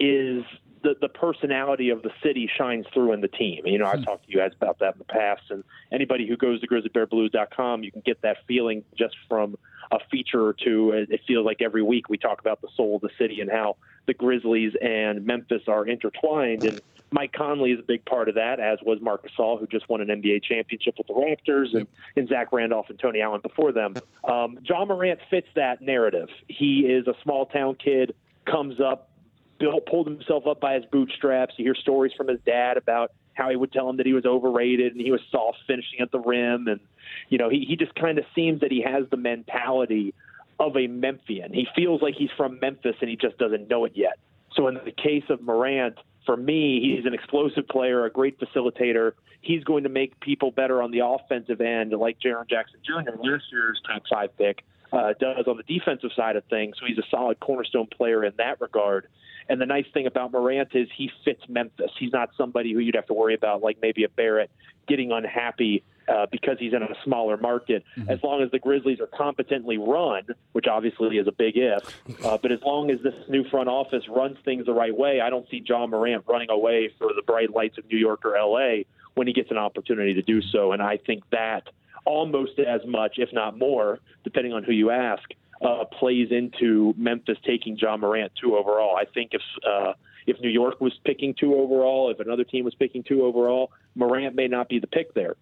is the, the personality of the city shines through in the team. You know, I've talked to you guys about that in the past, and anybody who goes to grizzlybearblues.com, you can get that feeling just from a feature or two. It it feels like every week we talk about the soul of the city and how the Grizzlies and Memphis are intertwined. And Mike Conley is a big part of that, as was Marc Gasol, who just won an NBA championship with the Raptors, and, and Zach Randolph and Tony Allen before them. Um, Ja Morant fits that narrative. He is a small town kid, comes up, built, pulled himself up by his bootstraps. You hear stories from his dad about how he would tell him that he was overrated and he was soft finishing at the rim. And, you know, he, he just kind of seems that he has the mentality of a Memphian. He feels like he's from Memphis and he just doesn't know it yet. So in the case of Morant, for me, he's an explosive player, a great facilitator. He's going to make people better on the offensive end, like Jaren Jackson Jr., last year's top five pick, uh, does on the defensive side of things. So he's a solid cornerstone player in that regard. And the nice thing about Morant is he fits Memphis. He's not somebody who you'd have to worry about, like maybe a Barrett, getting unhappy uh, because he's in a smaller market. As long as the Grizzlies are competently run, which obviously is a big if, uh, but as long as this new front office runs things the right way, I don't see Ja Morant running away for the bright lights of New York or L.A. when he gets an opportunity to do so. And I think that almost as much, if not more, depending on who you ask, uh, plays into Memphis taking Ja Morant two overall. I think if uh, if New York was picking two overall, if another team was picking two overall, Morant may not be the pick there.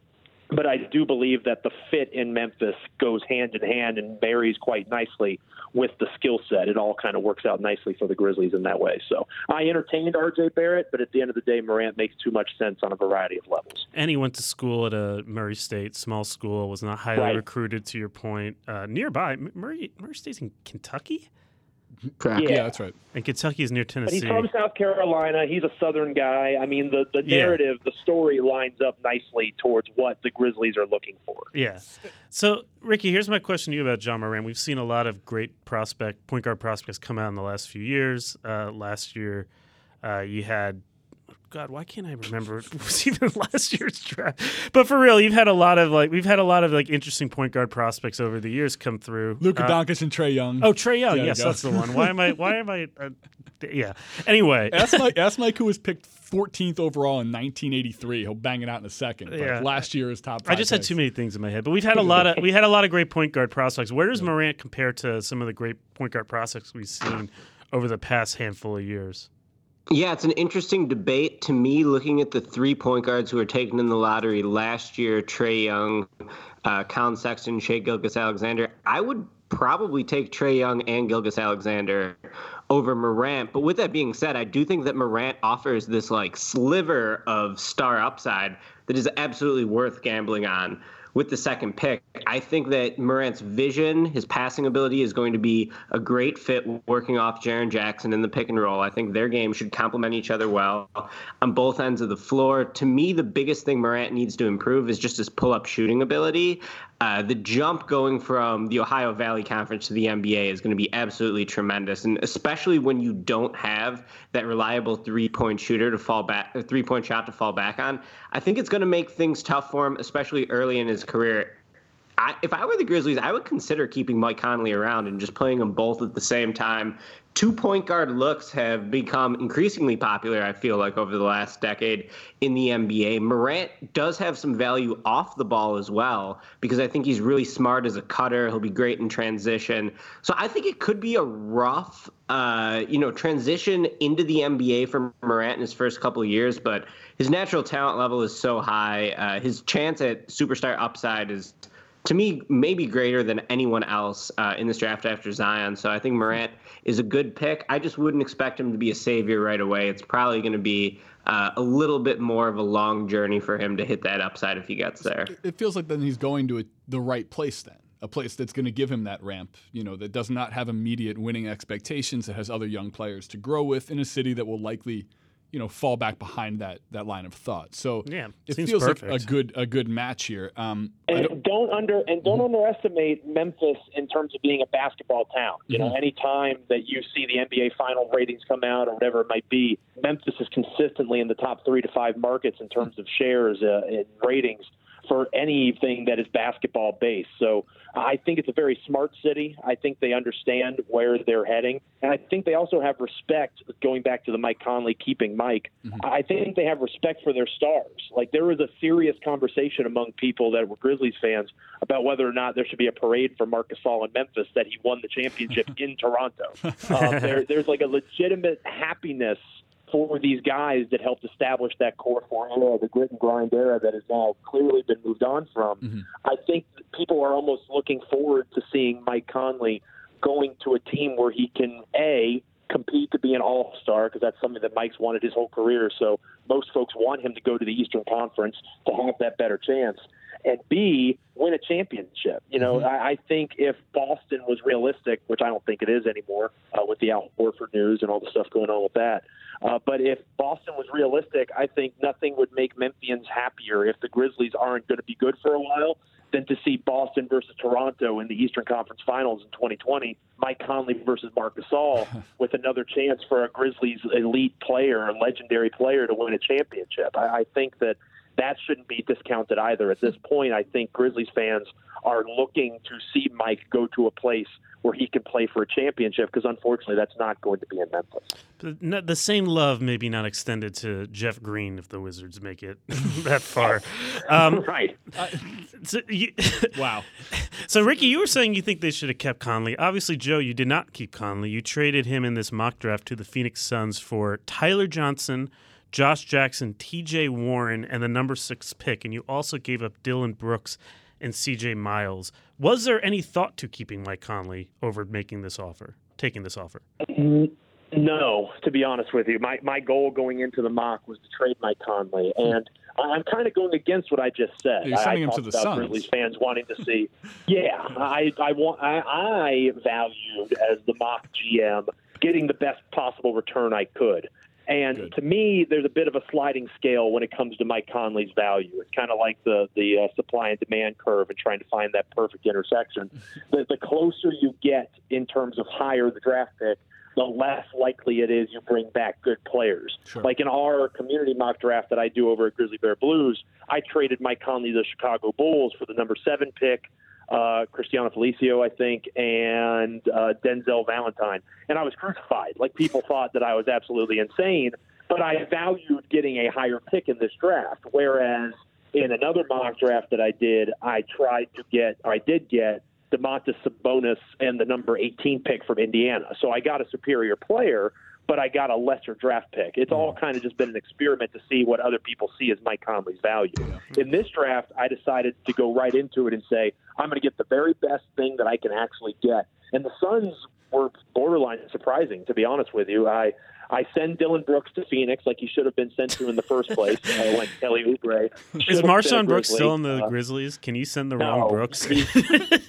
But I do believe that the fit in Memphis goes hand in hand and marries quite nicely with the skill set. It all kind of works out nicely for the Grizzlies in that way. So I entertained RJ Barrett, but at the end of the day, Morant makes too much sense on a variety of levels. And he went to school at a Murray State small school. Was not highly Right. recruited. To your point, uh, nearby Murray Murray State's in Kentucky, Correct. Yeah. Yeah, that's right. and Kentucky is near But Tennessee. he's from South Carolina. He's a Southern guy. I mean, the, the Yeah. narrative, the story lines up nicely towards what the Grizzlies are looking for. Yeah. So, Ricky, here's my question to you about Ja Morant. We've seen a lot of great prospect, point guard prospects come out in the last few years. Uh, last year, Uh, you had God, why can't I remember? It was even last year's draft. But for real, you've had a lot of like we've had a lot of like interesting point guard prospects over the years come through. Luka Uh, Doncic and Trae Young. Oh, Trae Young. There yes, that's the one. Why am I? Why am I? Uh, yeah. Anyway, Ask Mike, ask Mike who was picked 14th overall in 1983. He'll bang it out in a second. But Yeah. last year is top. I just had picks. too many things in my head. But we've had a lot of we had a lot of great point guard prospects. Where does Morant compare to some of the great point guard prospects we've seen over the past handful of years? Yeah, it's an interesting debate to me. Looking at the three point guards who were taken in the lottery last year: Trae Young, uh, Collin Sexton, Shai Gilgeous-Alexander. I would probably take Trae Young and Gilgis Alexander over Morant. But with that being said, I do think that Morant offers this like sliver of star upside that is absolutely worth gambling on with the second pick. I think that Morant's vision, his passing ability is going to be a great fit working off Jaren Jackson in the pick and roll. I think their game should complement each other well on both ends of the floor. To me, the biggest thing Morant needs to improve is just his pull up shooting ability. Uh, the jump going from the Ohio Valley Conference to the NBA is going to be absolutely tremendous, and especially when you don't have that reliable three-point shooter to fall back, three-point shot to fall back on. I think it's going to make things tough for him, especially early in his career. I, if I were the Grizzlies, I would consider keeping Mike Conley around and just playing them both at the same time. Two point guard looks have become increasingly popular, I feel like, over the last decade in the NBA. Morant does have some value off the ball as well because I think he's really smart as a cutter. He'll be great in transition. So I think it could be a rough, uh, you know, transition into the NBA for Morant in his first couple of years, but his natural talent level is so high. Uh, his chance at superstar upside is to me, maybe greater than anyone else uh, in this draft after Zion. So I think Morant is a good pick. I just wouldn't expect him to be a savior right away. It's probably going to be uh, a little bit more of a long journey for him to hit that upside if he gets there. It feels like then he's going to a, the right place then. A place that's going to give him that ramp, you know, that does not have immediate winning expectations, that has other young players to grow with in a city that will likely, you know, fall back behind that that line of thought. So Yeah, it seems feels like a good a good match here. Um, I don't- And don't under and don't Mm-hmm. underestimate Memphis in terms of being a basketball town. You Mm-hmm. know, any time that you see the NBA final ratings come out or whatever it might be, Memphis is consistently in the top three to five markets in terms of shares uh, and ratings for anything that is basketball based. So I think it's a very smart city. I think they understand where they're heading, and I think they also have respect. Going back to the Mike Conley keeping Mike, I think they have respect for their stars. Like there was a serious conversation among people that were Grizzlies fans about whether or not there should be a parade for Marcus Gasol in Memphis that he won the championship in Toronto. Um, there, there's like a legitimate happiness for these guys that helped establish that core formula, the grit and grind era that has now clearly been moved on from. Mm-hmm. I think people are almost looking forward to seeing Mike Conley going to a team where he can a compete to be an all star because that's something that Mike's wanted his whole career. So most folks want him to go to the Eastern Conference to have that better chance. And B, win a championship. You know, I, I think if Boston was realistic, which I don't think it is anymore, uh, with the Al Horford news and all the stuff going on with that. Uh, but if Boston was realistic, I think nothing would make Memphians happier if the Grizzlies aren't going to be good for a while than to see Boston versus Toronto in the Eastern Conference Finals in 2020, Mike Conley versus Marc Gasol, with another chance for a Grizzlies elite player, a legendary player, to win a championship. I, I think that that shouldn't be discounted either. At this point, I think Grizzlies fans are looking to see Mike go to a place where he can play for a championship because unfortunately that's not going to be in Memphis. The same love maybe not extended to Jeff Green if the Wizards make it that far. Um, right. so, you, wow. so, Ricky, you were saying you think they should have kept Conley. Obviously, Joe, you did not keep Conley. You traded him in this mock draft to the Phoenix Suns for Tyler Johnson, Josh Jackson, T.J. Warren, and the number six pick, and you also gave up Dillon Brooks and C.J. Miles. Was there any thought to keeping Mike Conley over making this offer, taking this offer? No, to be honest with you, my my goal going into the mock was to trade Mike Conley, hmm. and I'm kind of going against what I just said. You're sending I him to the about Suns. Grizzlies fans wanting to see. yeah, I I want I, I valued as the mock GM getting the best possible return I could. And Good. to me, there's a bit of a sliding scale when it comes to Mike Conley's value. It's kind of like the the uh, supply and demand curve and trying to find that perfect intersection. the, the closer you get in terms of higher the draft pick, the less likely it is you bring back good players. Sure. Like in our community mock draft that I do over at Grizzly Bear Blues, I traded Mike Conley to the Chicago Bulls for the number seven pick, uh, Cristiano Felicio, I think, and uh, Denzel Valentine. And I was crucified. Like people thought that I was absolutely insane, but I valued getting a higher pick in this draft. Whereas in another mock draft that I did, I tried to get, or I did get Domantas Sabonis and the number 18 pick from Indiana. So I got a superior player, but I got a lesser draft pick. It's all kind of just been an experiment to see what other people see as Mike Conley's value. In this draft, I decided to go right into it and say, I'm going to get the very best thing that I can actually get. And the Suns were borderline surprising, to be honest with you. I I send Dillon Brooks to Phoenix like he should have been sent to in the first place. I went Kelly Oubre. Is MarShon Brooks still in the uh, Grizzlies? Can you send the no, wrong Brooks? I,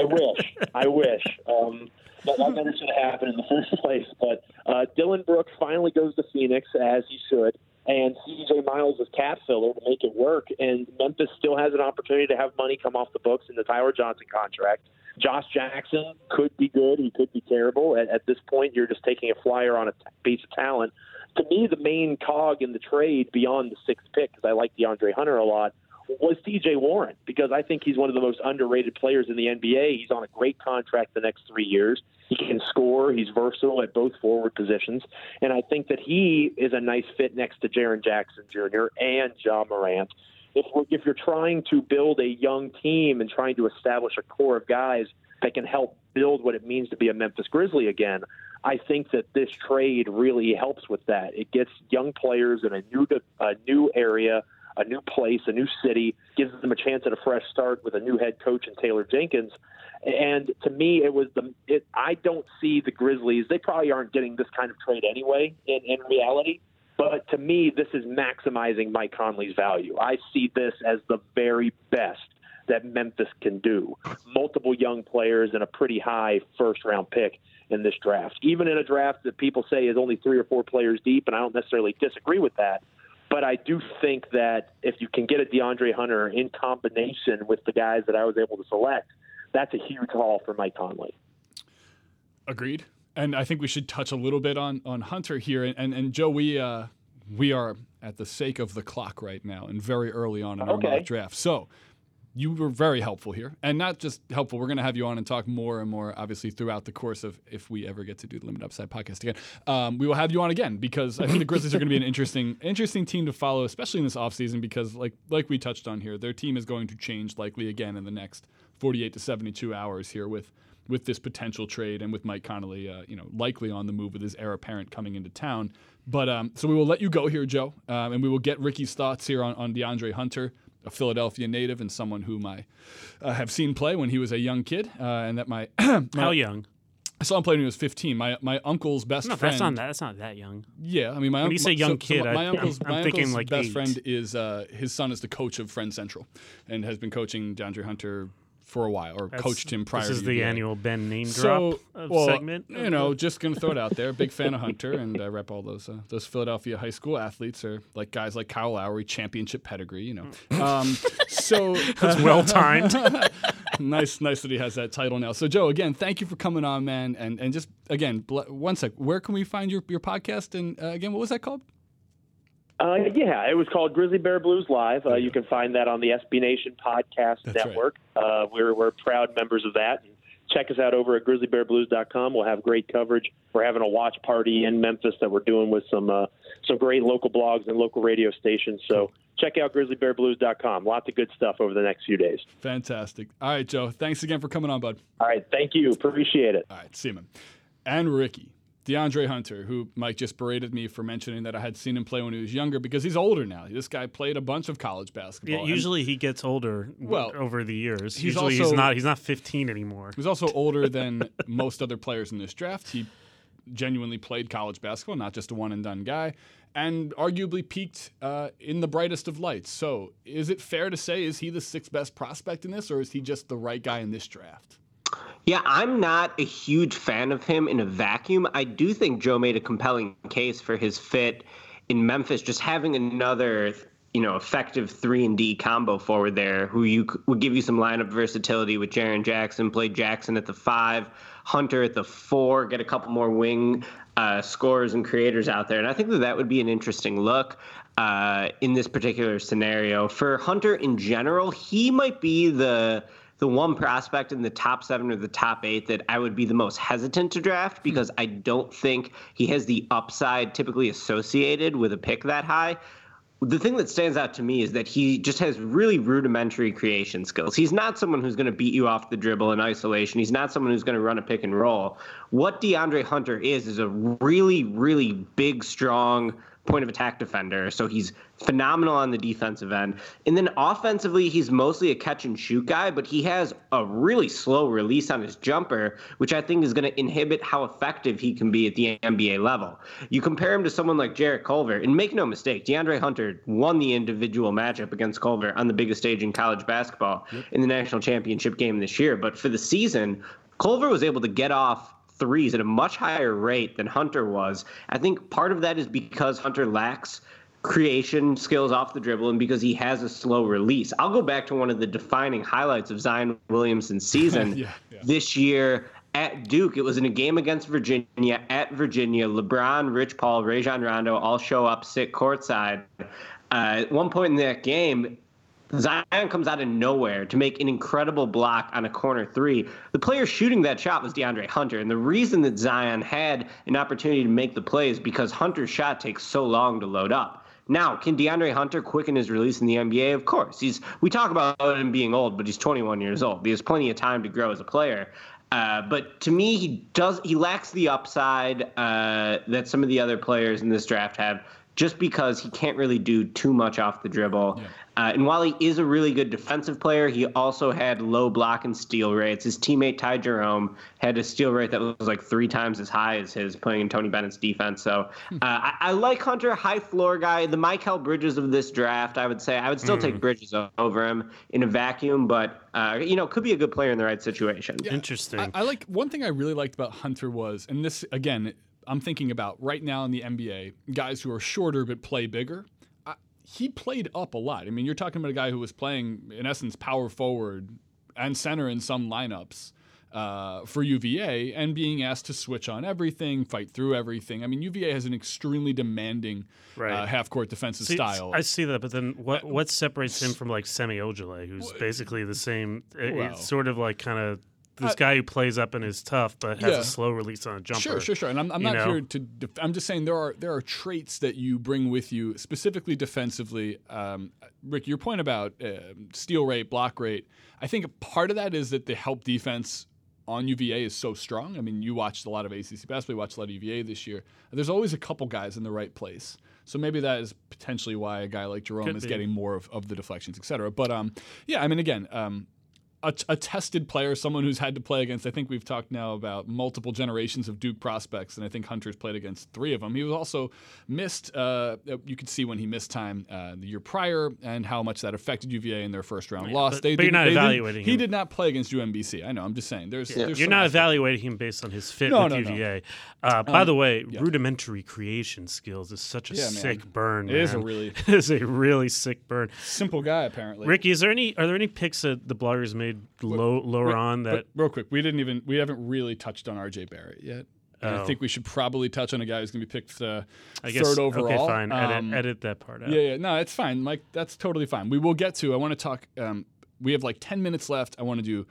I wish. I wish. Um, that, that never should have happened in the first place. But uh, Dillon Brooks finally goes to Phoenix as he should, and CJ Miles is cap filler to make it work. And Memphis still has an opportunity to have money come off the books in the Tyler Johnson contract. Josh Jackson could be good. He could be terrible. At, at this point, you're just taking a flyer on a t- piece of talent. To me, the main cog in the trade beyond the sixth pick, because I like DeAndre Hunter a lot, was TJ Warren because I think he's one of the most underrated players in the NBA. He's on a great contract the next three years. He can score. He's versatile at both forward positions. And I think that he is a nice fit next to Jaren Jackson Jr. and Ja Morant. If, if you're trying to build a young team and trying to establish a core of guys that can help build what it means to be a Memphis Grizzly again, I think that this trade really helps with that. It gets young players in a new a new area a new place, a new city, gives them a chance at a fresh start with a new head coach and Taylor Jenkins. And to me, it was the. It, I don't see the Grizzlies. They probably aren't getting this kind of trade anyway. In, in reality, but to me, this is maximizing Mike Conley's value. I see this as the very best that Memphis can do. Multiple young players and a pretty high first round pick in this draft. Even in a draft that people say is only three or four players deep, and I don't necessarily disagree with that. But I do think that if you can get a DeAndre Hunter in combination with the guys that I was able to select, that's a huge haul for Mike Conley. Agreed. And I think we should touch a little bit on on Hunter here. And and, and Joe, we uh, we are at the sake of the clock right now, and very early on in our okay. mock draft. So you were very helpful here, and not just helpful. We're going to have you on and talk more and more, obviously, throughout the course of if we ever get to do the Limit Upside podcast again. Um, we will have you on again because I think the Grizzlies are going to be an interesting, interesting team to follow, especially in this offseason because, like, like we touched on here, their team is going to change likely again in the next 48 to 72 hours here with with this potential trade and with Mike Conley, uh, you know, likely on the move with his heir apparent coming into town. But um, so we will let you go here, Joe, um, and we will get Ricky's thoughts here on, on DeAndre Hunter a Philadelphia native and someone whom I uh, have seen play when he was a young kid, uh, and that my, my, how young? I saw him play when he was 15. My my uncle's best no, friend. That's not that. That's not that young. Yeah, I mean, my when you say young so, kid, so my, I, uncle's, I'm, I'm uncle's thinking like best eight. friend is uh, his son is the coach of Friend Central, and has been coaching DeAndre Hunter for a while, or That's- coached him prior. This is the UVA. annual Ben name drop So, of well, segment. You know, just gonna throw it out there. Big fan of Hunter, and I rep all those uh, those Philadelphia high school athletes or like guys like Kyle Lowry, championship pedigree. You know, um, so That's well timed. nice, nice that he has that title now. So, Joe, again, thank you for coming on, man. And and just again, one sec. Where can we find your your podcast? And uh, again, what was that called? Uh, yeah, it was called Grizzly Bear Blues Live. Uh, you can find that on the SB Nation Podcast That's right. Network. Uh, we're, we're proud members of that. Check us out over at grizzlybearblues.com. We'll have great coverage. We're having a watch party in Memphis that we're doing with some uh, some great local blogs and local radio stations. So check out grizzlybearblues.com. Lots of good stuff over the next few days. Fantastic. All right, Joe. Thanks again for coming on, bud. All right, thank you. Appreciate it. All right, see you, man. And Ricky, DeAndre Hunter, who Mike just berated me for mentioning that I had seen him play when he was younger because he's older now. This guy played a bunch of college basketball. Yeah, usually he gets older Well, well, over the years. he's Usually also- he's not he's not 15 anymore. He's also older than most other players in this draft. He genuinely played college basketball, not just a one and done guy, and arguably peaked uh, in the brightest of lights. So, is it fair to say is he the sixth best prospect in this, or is he just the right guy in this draft? Yeah, I'm not a huge fan of him in a vacuum. I do think Joe made a compelling case for his fit in Memphis, just having another you know, effective three and D combo forward there, who you would give you some lineup versatility with Jaren Jackson, play Jackson at the five, Hunter at the four, get a couple more wing uh, scorers and creators out there, and I think that that would be an interesting look uh, in this particular scenario for Hunter in general. He might be the the one prospect in the top seven or the top eight that I would be the most hesitant to draft hmm. because I don't think he has the upside typically associated with a pick that high the thing that stands out to me is that he just has really rudimentary creation skills. He's not someone who's going to beat you off the dribble in isolation. He's not someone who's going to run a pick and roll. What DeAndre Hunter is is a really, really big, strong point of attack defender. So he's phenomenal on the defensive end. And then offensively, he's mostly a catch and shoot guy, but he has a really slow release on his jumper, which I think is going to inhibit how effective he can be at the NBA level. You compare him to someone like Jarrett Culver, and make no mistake, DeAndre Hunter won the individual matchup against Culver on the biggest stage in college basketball yep. in the national championship game this year. But for the season, Culver was able to get off threes at a much higher rate than Hunter was. I think part of that is because Hunter lacks creation skills off the dribble and because he has a slow release. I'll go back to one of the defining highlights of Zion Williamson's season yeah, yeah. this year at Duke. It was in a game against Virginia at Virginia. LeBron, Rich Paul, Rajon Rondo all show up, sit courtside. Uh, at one point in that game, Zion comes out of nowhere to make an incredible block on a corner three. The player shooting that shot was DeAndre Hunter. And the reason that Zion had an opportunity to make the play is because Hunter's shot takes so long to load up. Now, can DeAndre Hunter quicken his release in the NBA? Of course. He's we talk about him being old, but he's 21 years old. He has plenty of time to grow as a player. Uh, but to me, he does he lacks the upside uh, that some of the other players in this draft have just because he can't really do too much off the dribble. Yeah. Uh, and while he is a really good defensive player, he also had low block and steal rates. His teammate Ty Jerome had a steal rate that was like three times as high as his playing in Tony Bennett's defense. So hmm. uh, I, I, like Hunter, high floor guy, the Mikal Bridges of this draft. I would say I would still mm. take Bridges over him in a vacuum, but uh, you know could be a good player in the right situation. Yeah. Interesting. I, I like one thing I really liked about Hunter was, and this again I'm thinking about right now in the NBA, guys who are shorter but play bigger. he played up a lot. I mean, you're talking about a guy who was playing, in essence, power forward and center in some lineups. Uh, for UVA and being asked to switch on everything, fight through everything. I mean, UVA has an extremely demanding right. uh, half-court defensive see, style. I see that, but then what uh, what separates him from like Semi Ojeleye, who's basically the same? Well, it's sort of like kind of this uh, guy who plays up and is tough, but has yeah. a slow release on a jumper. Sure, sure, sure. And I'm, I'm not know? here to. Def- I'm just saying there are there are traits that you bring with you, specifically defensively. Um, Rick, your point about uh, steal rate, block rate. I think part of that is that the help defense on UVA is so strong. I mean, you watched a lot of ACC basketball, you watched a lot of UVA this year. There's always a couple guys in the right place. So maybe that is potentially why a guy like Jerome Could is be. getting more of, of the deflections, et cetera. But um, yeah, I mean, again, um, a, a, tested player, someone who's had to play against. I think we've talked now about multiple generations of Duke prospects, and I think Hunter's played against three of them. He was also missed. Uh, you could see when he missed time uh, the year prior, and how much that affected UVA in their first round yeah, loss. But, they but you're not evaluating him. He did not play against UMBC. I know. I'm just saying. There's. Yeah. there's you're not evaluating him based on his fit no, with no, UVA. No. Uh, by um, the way, yeah. rudimentary creation skills is such a sick man. burn. It man. is a really. it is a really sick burn. Simple guy, apparently. Ricky, is there any? Are there any picks that the bloggers made low? lower on that. real quick, we didn't even we haven't really touched on RJ Barrett yet. Oh. I think we should probably touch on a guy who's going to be picked uh, I guess, third overall. Okay, fine. Edit, um, edit that part out. Yeah, yeah. No, it's fine, Mike. That's totally fine. We will get to. I want to talk. Um, we have like ten minutes left. I want to do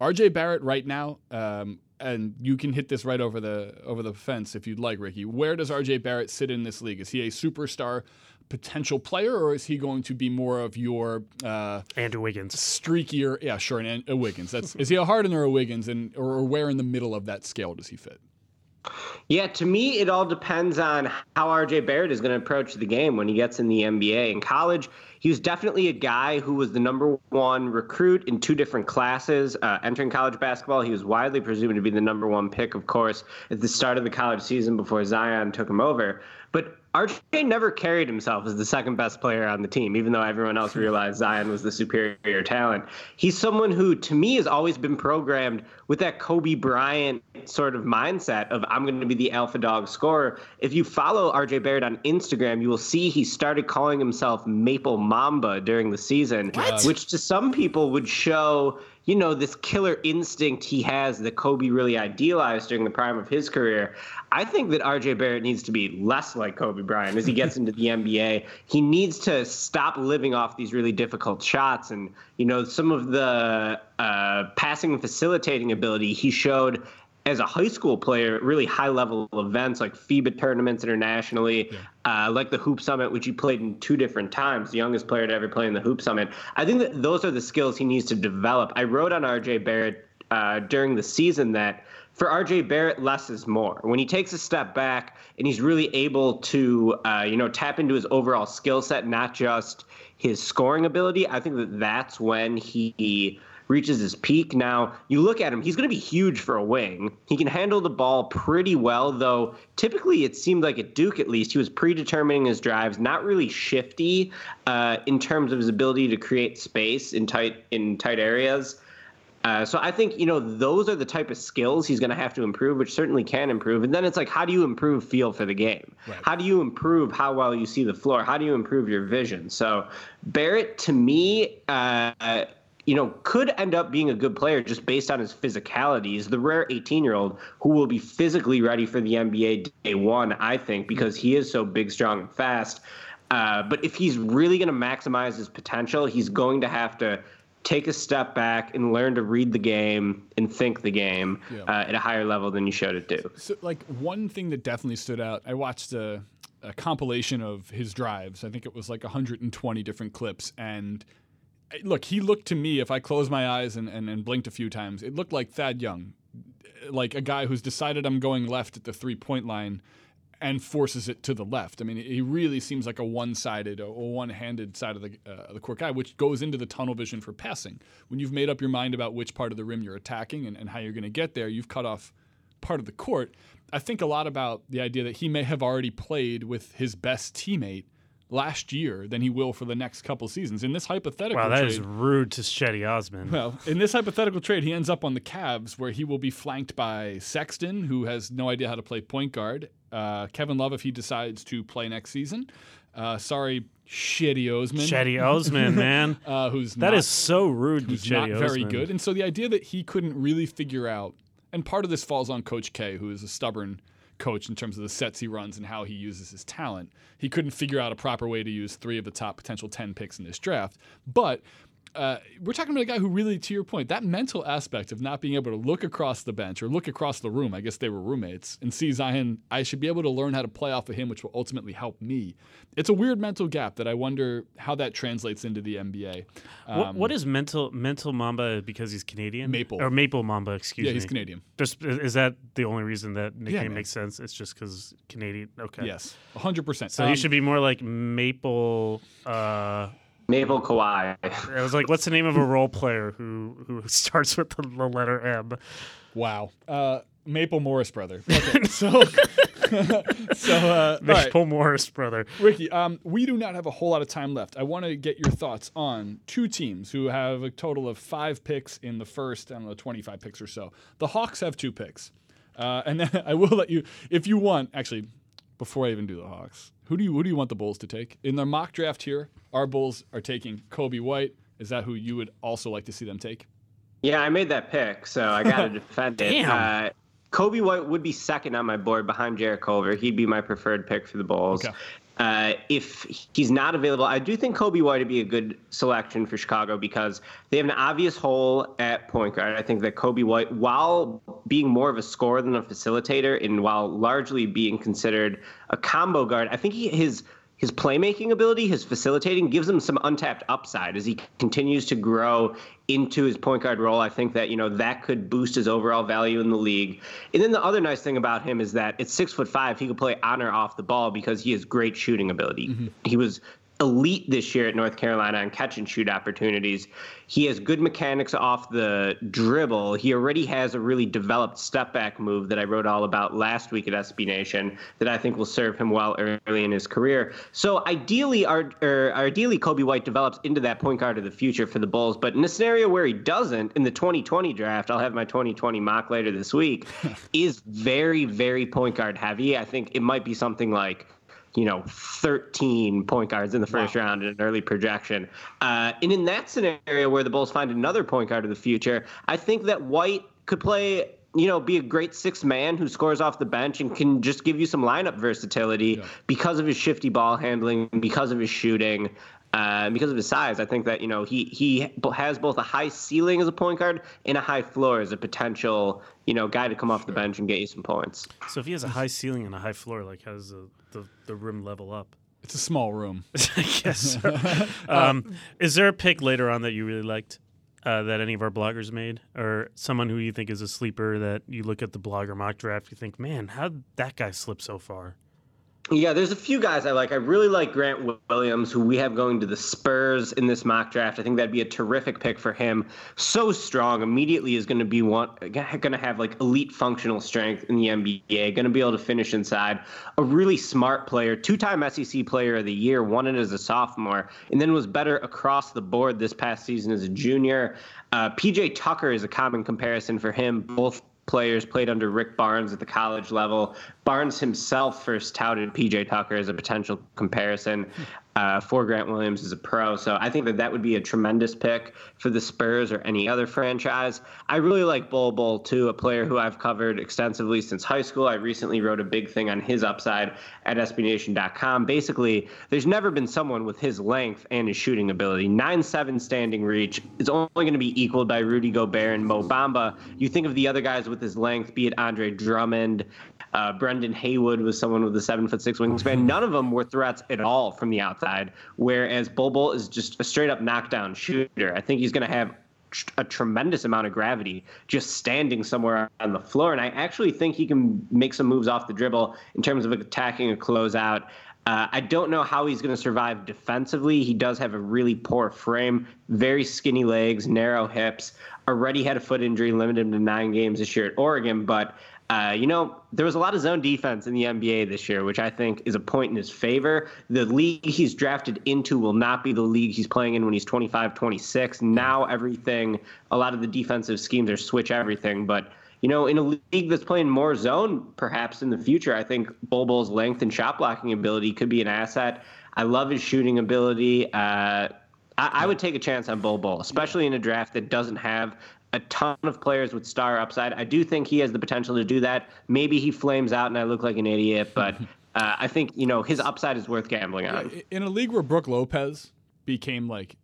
RJ Barrett right now. Um, and you can hit this right over the over the fence if you'd like, Ricky. Where does RJ Barrett sit in this league? Is he a superstar potential player, or is he going to be more of your uh, Andrew Wiggins, streakier? Yeah, sure, and a Wiggins. That's is he a Harden or a Wiggins, and or where in the middle of that scale does he fit? Yeah, to me, it all depends on how RJ Barrett is going to approach the game when he gets in the NBA. In college, he was definitely a guy who was the number one recruit in two different classes uh, entering college basketball. He was widely presumed to be the number one pick, of course, at the start of the college season before Zion took him over. But RJ never carried himself as the second best player on the team, even though everyone else hmm. realized Zion was the superior talent. He's someone who, to me, has always been programmed with that Kobe Bryant sort of mindset of I'm going to be the alpha dog scorer. If you follow RJ Barrett on Instagram, you will see he started calling himself Maple Mamba during the season, What? which to some people would show you know, this killer instinct he has that Kobe really idealized during the prime of his career. I think that RJ Barrett needs to be less like Kobe Bryant as he gets into the NBA. He needs to stop living off these really difficult shots. And, you know, some of the uh, passing and facilitating ability he showed as a high school player, really high level events like FIBA tournaments internationally, yeah. uh, like the Hoop Summit, which he played in two different times, the youngest player to ever play in the Hoop Summit. I think that those are the skills he needs to develop. I wrote on RJ Barrett uh, during the season that for RJ Barrett, less is more. When he takes a step back and he's really able to, uh, you know, tap into his overall skill set, not just his scoring ability, I think that that's when he reaches his peak. Now, you look at him, he's going to be huge for a wing. He can handle the ball pretty well, though typically it seemed like at Duke at least, he was predetermining his drives, not really shifty uh, in terms of his ability to create space in tight in tight areas. Uh, so I think you know those are the type of skills he's going to have to improve, which certainly can improve. And then it's like, how do you improve feel for the game? Right. How do you improve how well you see the floor? How do you improve your vision? So Barrett, to me, uh, you know, could end up being a good player just based on his physicality. He's the rare 18 year old who will be physically ready for the NBA day one, I think, because he is so big, strong, and fast. Uh, but if he's really going to maximize his potential, he's going to have to take a step back and learn to read the game and think the game yeah. uh, at a higher level than you showed it to. So, like, one thing that definitely stood out, I watched a, a compilation of his drives. I think it was like 120 different clips. And look, he looked to me, if I closed my eyes and, and, and, blinked a few times, it looked like Thad Young, like a guy who's decided I'm going left at the three point line and forces it to the left. I mean, he really seems like a one sided or one handed side of the, uh, the court guy, which goes into the tunnel vision for passing. When you've made up your mind about which part of the rim you're attacking and, and how you're going to get there, you've cut off part of the court. I think a lot about the idea that he may have already played with his best teammate last year than he will for the next couple seasons. In this hypothetical Wow, that trade, is rude to Cedi Osman. Well, in this hypothetical trade, he ends up on the Cavs where he will be flanked by Sexton, who has no idea how to play point guard, uh, Kevin Love if he decides to play next season. Uh, sorry, Cedi Osman. Cedi Osman, man. uh, who's that not, is so rude to not Cedi very good. And so the idea that he couldn't really figure out, and part of this falls on Coach K, who is a stubborn coach in terms of the sets he runs and how he uses his talent. He couldn't figure out a proper way to use three of the top potential 10 picks in this draft. But uh, we're talking about a guy who really, to your point, that mental aspect of not being able to look across the bench or look across the room, I guess they were roommates, and see Zion, I should be able to learn how to play off of him, which will ultimately help me. It's a weird mental gap that I wonder how that translates into the NBA. Um, what, what is mental mental Mamba because he's Canadian? Maple. or Maple Mamba? Excuse yeah, me. Yeah, he's Canadian. Just is that the only reason that nickname man. makes sense? It's just because Canadian. Okay. Yes, 100%. So he should be more like Maple. Uh, Maple Kawhi. I was like, what's the name of a role player who who starts with the, the letter M? Wow. Uh, Maple Morris brother. Okay, so so uh, all right. Maple Morris brother. Ricky, um, we do not have a whole lot of time left. I want to get your thoughts on two teams who have a total of five picks in the first, I don't know, 25 picks or so. The Hawks have two picks. Uh, and then I will let you, if you want, actually, before I even do the Hawks, who do you who do you want the Bulls to take in their mock draft here? Our Bulls are taking Coby White. Is that who you would also like to see them take? Yeah, I made that pick, so I got to defend it. Damn. Uh, Coby White would be second on my board behind Jarrett Culver. He'd be my preferred pick for the Bulls. Okay. Uh, if he's not available, I do think Coby White would be a good selection for Chicago because they have an obvious hole at point guard. I think that Coby White, while being more of a scorer than a facilitator, and while largely being considered a combo guard, I think he, his his playmaking ability, his facilitating, gives him some untapped upside as he continues to grow into his point guard role. I think that you know that could boost his overall value in the league. And then the other nice thing about him is that at six foot five, he could play on or off the ball because he has great shooting ability. Mm-hmm. He was elite this year at North Carolina on catch and shoot opportunities. He has good mechanics off the dribble. He already has a really developed step back move that I wrote all about last week at SB Nation that I think will serve him well early in his career. So ideally, our, or ideally, Coby White develops into that point guard of the future for the Bulls. But in a scenario where he doesn't, in the 2020 draft, I'll have my 2020 mock later this week, is very, very point guard heavy. I think it might be something like you know, 13 point guards in the first wow. round in an early projection. Uh, and in that scenario where the Bulls find another point guard of the future, I think that White could play you know, be a great six man who scores off the bench and can just give you some lineup versatility yeah. because of his shifty ball handling, because of his shooting, uh, because of his size. I think that you know he he has both a high ceiling as a point guard and a high floor as a potential you know guy to come off the bench and get you some points. So if he has a high ceiling and a high floor, like how does the the, the room level up? It's a small room. I guess. So. um, is there a pick later on that you really liked? uh, that any of our bloggers made, or someone who you think is a sleeper that you look at the blogger mock draft, you think, man, how did that guy slip so far? Yeah, there's a few guys I like. I really like Grant Williams, who we have going to the Spurs in this mock draft. I think that'd be a terrific pick for him. So strong, immediately is going to be one going to have like elite functional strength in the NBA. Going to be able to finish inside. A really smart player, two-time SEC Player of the Year, won it as a sophomore, and then was better across the board this past season as a junior. Uh, PJ Tucker is a common comparison for him, both players played under Rick Barnes at the college level. Barnes himself first touted PJ Tucker as a potential comparison uh, for Grant Williams as a pro. So I think that that would be a tremendous pick for the Spurs or any other franchise. I really like Bol Bol too, a player who I've covered extensively since high school. I recently wrote a big thing on his upside at SBNation.com. Basically, there's never been someone with his length and his shooting ability. 9-7 standing reach is only going to be equaled by Rudy Gobert and Mo Bamba. You think of the other guys with his length, be it Andre Drummond, uh, Brendan Haywood was someone with a seven foot six wingspan. Mm-hmm. None of them were threats at all from the outside. Whereas Bol Bol is just a straight up knockdown shooter. I think he's going to have a tremendous amount of gravity just standing somewhere on the floor. And I actually think he can make some moves off the dribble in terms of attacking a closeout. Uh, I don't know how he's going to survive defensively. He does have a really poor frame, very skinny legs, narrow hips. Already had a foot injury, limited him to nine games this year at Oregon. But uh, you know, there was a lot of zone defense in the NBA this year, which I think is a point in his favor. The league he's drafted into will not be the league he's playing in when he's 25, 26. Now everything, a lot of the defensive schemes are switch everything. But, you know, in a league that's playing more zone, perhaps in the future, I think Bol Bol's length and shot blocking ability could be an asset. I love his shooting ability. Uh, I, would take a chance on Bol Bol, especially in a draft that doesn't have a ton of players with star upside. I do think he has the potential to do that. Maybe he flames out and I look like an idiot, but uh, I think you know his upside is worth gambling on. In a league where Brook Lopez became like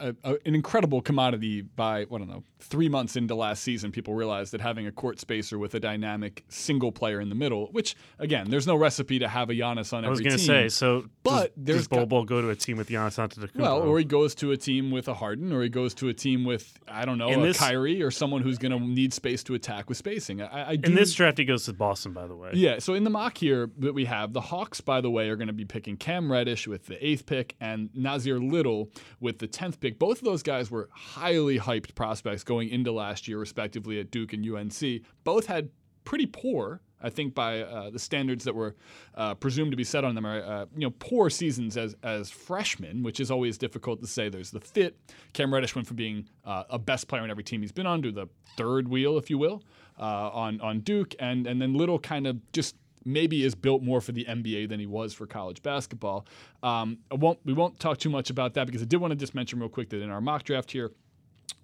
a, a, an incredible commodity by I don't know three months into last season, people realized that having a court spacer with a dynamic single player in the middle, which again, there's no recipe to have a Giannis on every team. I was going to say, so but does, does Bol Bol go to a team with Giannis Antetokounmpo? Well, or he goes to a team with a Harden, or he goes to a team with I don't know in a this, Kyrie or someone who's going to need space to attack with spacing. I, I do, in this draft, he goes to Boston, by the way. Yeah. So in the mock here that we have, the Hawks, by the way, are going to be picking Cam Reddish with the eighth pick and Nassir Little with the tenth pick. Both of those guys were highly hyped prospects going into last year, respectively, at Duke and UNC. Both had pretty poor, I think, by uh, the standards that were uh, presumed to be set on them, are uh, you know poor seasons as as freshmen, which is always difficult to say. There's the fit. Cam Reddish went from being uh, a best player on every team he's been on to the third wheel, if you will, uh, on on Duke, and and then Little kind of just maybe is built more for the NBA than he was for college basketball. Um, won't, we won't talk too much about that because I did want to just mention real quick that in our mock draft here,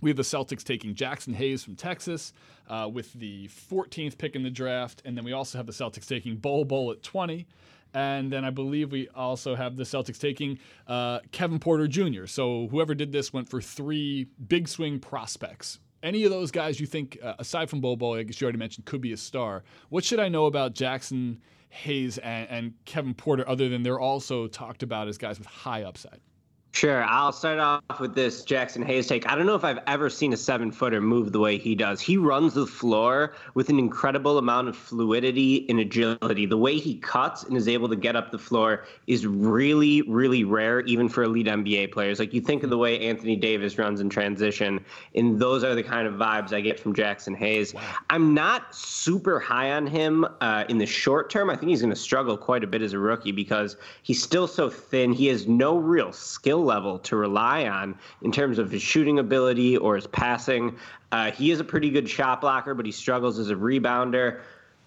we have the Celtics taking Jaxson Hayes from Texas uh, with the 14th pick in the draft. And then we also have the Celtics taking Bol Bol at 20. And then I believe we also have the Celtics taking uh, Kevin Porter Jr. So whoever did this went for three big swing prospects any of those guys you think, uh, aside from Bobo, I guess you already mentioned, could be a star. What should I know about Jaxson Hayes and, and, Kevin Porter, other than they're also talked about as guys with high upside? Sure. I'll start off with this Jaxson Hayes take. I don't know if I've ever seen a seven footer move the way he does. He runs the floor with an incredible amount of fluidity and agility. The way he cuts and is able to get up the floor is really, really rare, even for elite NBA players. Like you think of the way Anthony Davis runs in transition, and those are the kind of vibes I get from Jaxson Hayes. Wow. I'm not super high on him uh, in the short term. I think he's going to struggle quite a bit as a rookie because he's still so thin. He has no real skill skill level to rely on in terms of his shooting ability or his passing. Uh, he is a pretty good shot blocker, but he struggles as a rebounder.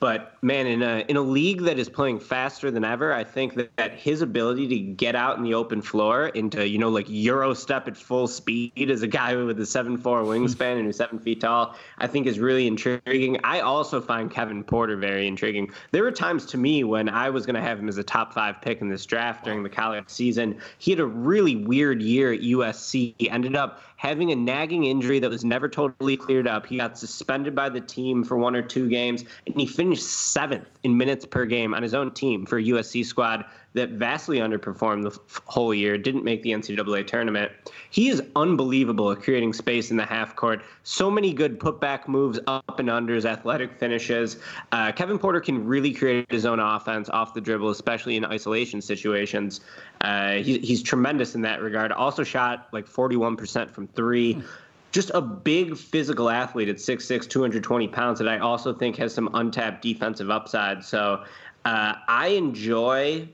But man, in a in a league that is playing faster than ever, I think that, that his ability to get out in the open floor into you know like euro step at full speed as a guy with a seven four wingspan and who's seven feet tall, I think is really intriguing. I also find Kevin Porter very intriguing. There were times to me when I was going to have him as a top five pick in this draft during the college season. He had a really weird year at USC. He ended up having a nagging injury that was never totally cleared up. He got suspended by the team for one or two games, and he finished seventh in minutes per game on his own team for USC squad that vastly underperformed the f- whole year, didn't make the NCAA tournament. He is unbelievable at creating space in the half court. So many good putback moves, up and unders, athletic finishes. Uh, Kevin Porter can really create his own offense off the dribble, especially in isolation situations. Uh, he, he's tremendous in that regard. Also shot like 41% from three. just a big physical athlete at 6'6, 220 pounds that I also think has some untapped defensive upside. So uh, I enjoy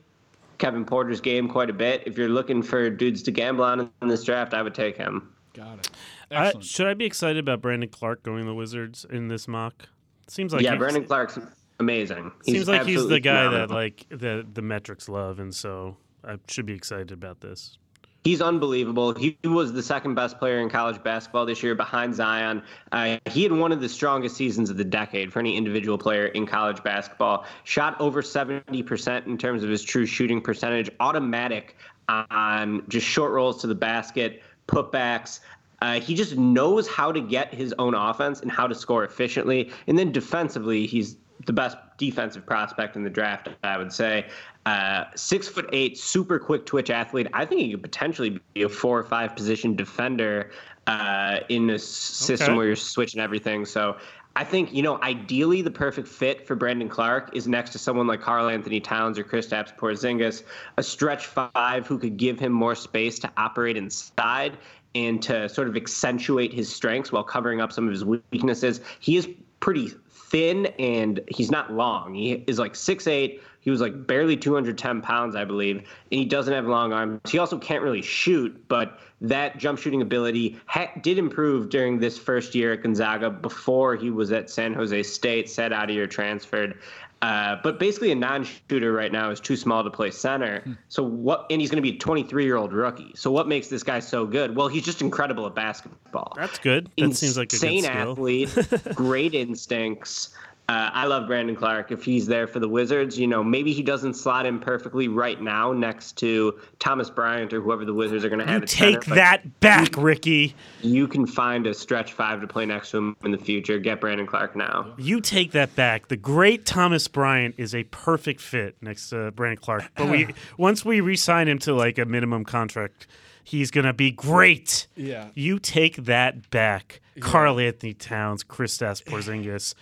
Kevin Porter's game quite a bit. If you're looking for dudes to gamble on in this draft, I would take him. Got it. I, should I be excited about Brandon Clarke going the Wizards in this mock? Seems like yeah, Brandon Clarke's amazing. He's seems like he's the guy phenomenal. that like the the metrics love, and so I should be excited about this. He's unbelievable. He was the second best player in college basketball this year behind Zion. Uh, he had one of the strongest seasons of the decade for any individual player in college basketball. Shot over 70% in terms of his true shooting percentage, automatic on just short rolls to the basket, putbacks. Uh, he just knows how to get his own offense and how to score efficiently. And then defensively, he's the best defensive prospect in the draft, I would say. Uh, six foot eight, super quick twitch athlete. I think he could potentially be a four or five position defender uh, in a system okay. where you're switching everything. So I think, you know, ideally the perfect fit for Brandon Clarke is next to someone like Karl-Anthony Towns or Kristaps Porzingis, a stretch five who could give him more space to operate inside and to sort of accentuate his strengths while covering up some of his weaknesses. He is pretty thin and he's not long. He is like six eight. He was like barely 210 pounds, I believe, and he doesn't have long arms. He also can't really shoot, but that jump shooting ability ha- did improve during this first year at Gonzaga before he was at San Jose State, set out of year transferred. Uh, but basically, a non-shooter right now is too small to play center. Hmm. So what? And he's going to be a 23-year-old rookie. So what makes this guy so good? Well, he's just incredible at basketball. That's good. That Insane seems like a good athlete, great instincts. Uh, I love Brandon Clarke. If he's there for the Wizards, you know, maybe he doesn't slot in perfectly right now next to Thomas Bryant or whoever the Wizards are going to have. You take center, that back, you, Ricky. You can find a stretch five to play next to him in the future. Get Brandon Clarke now. You take that back. The great Thomas Bryant is a perfect fit next to Brandon Clarke. But we once we re-sign him to like a minimum contract he's gonna be great. Yeah. You take that back. Yeah. Karl-Anthony Towns, Kristaps Porzingis.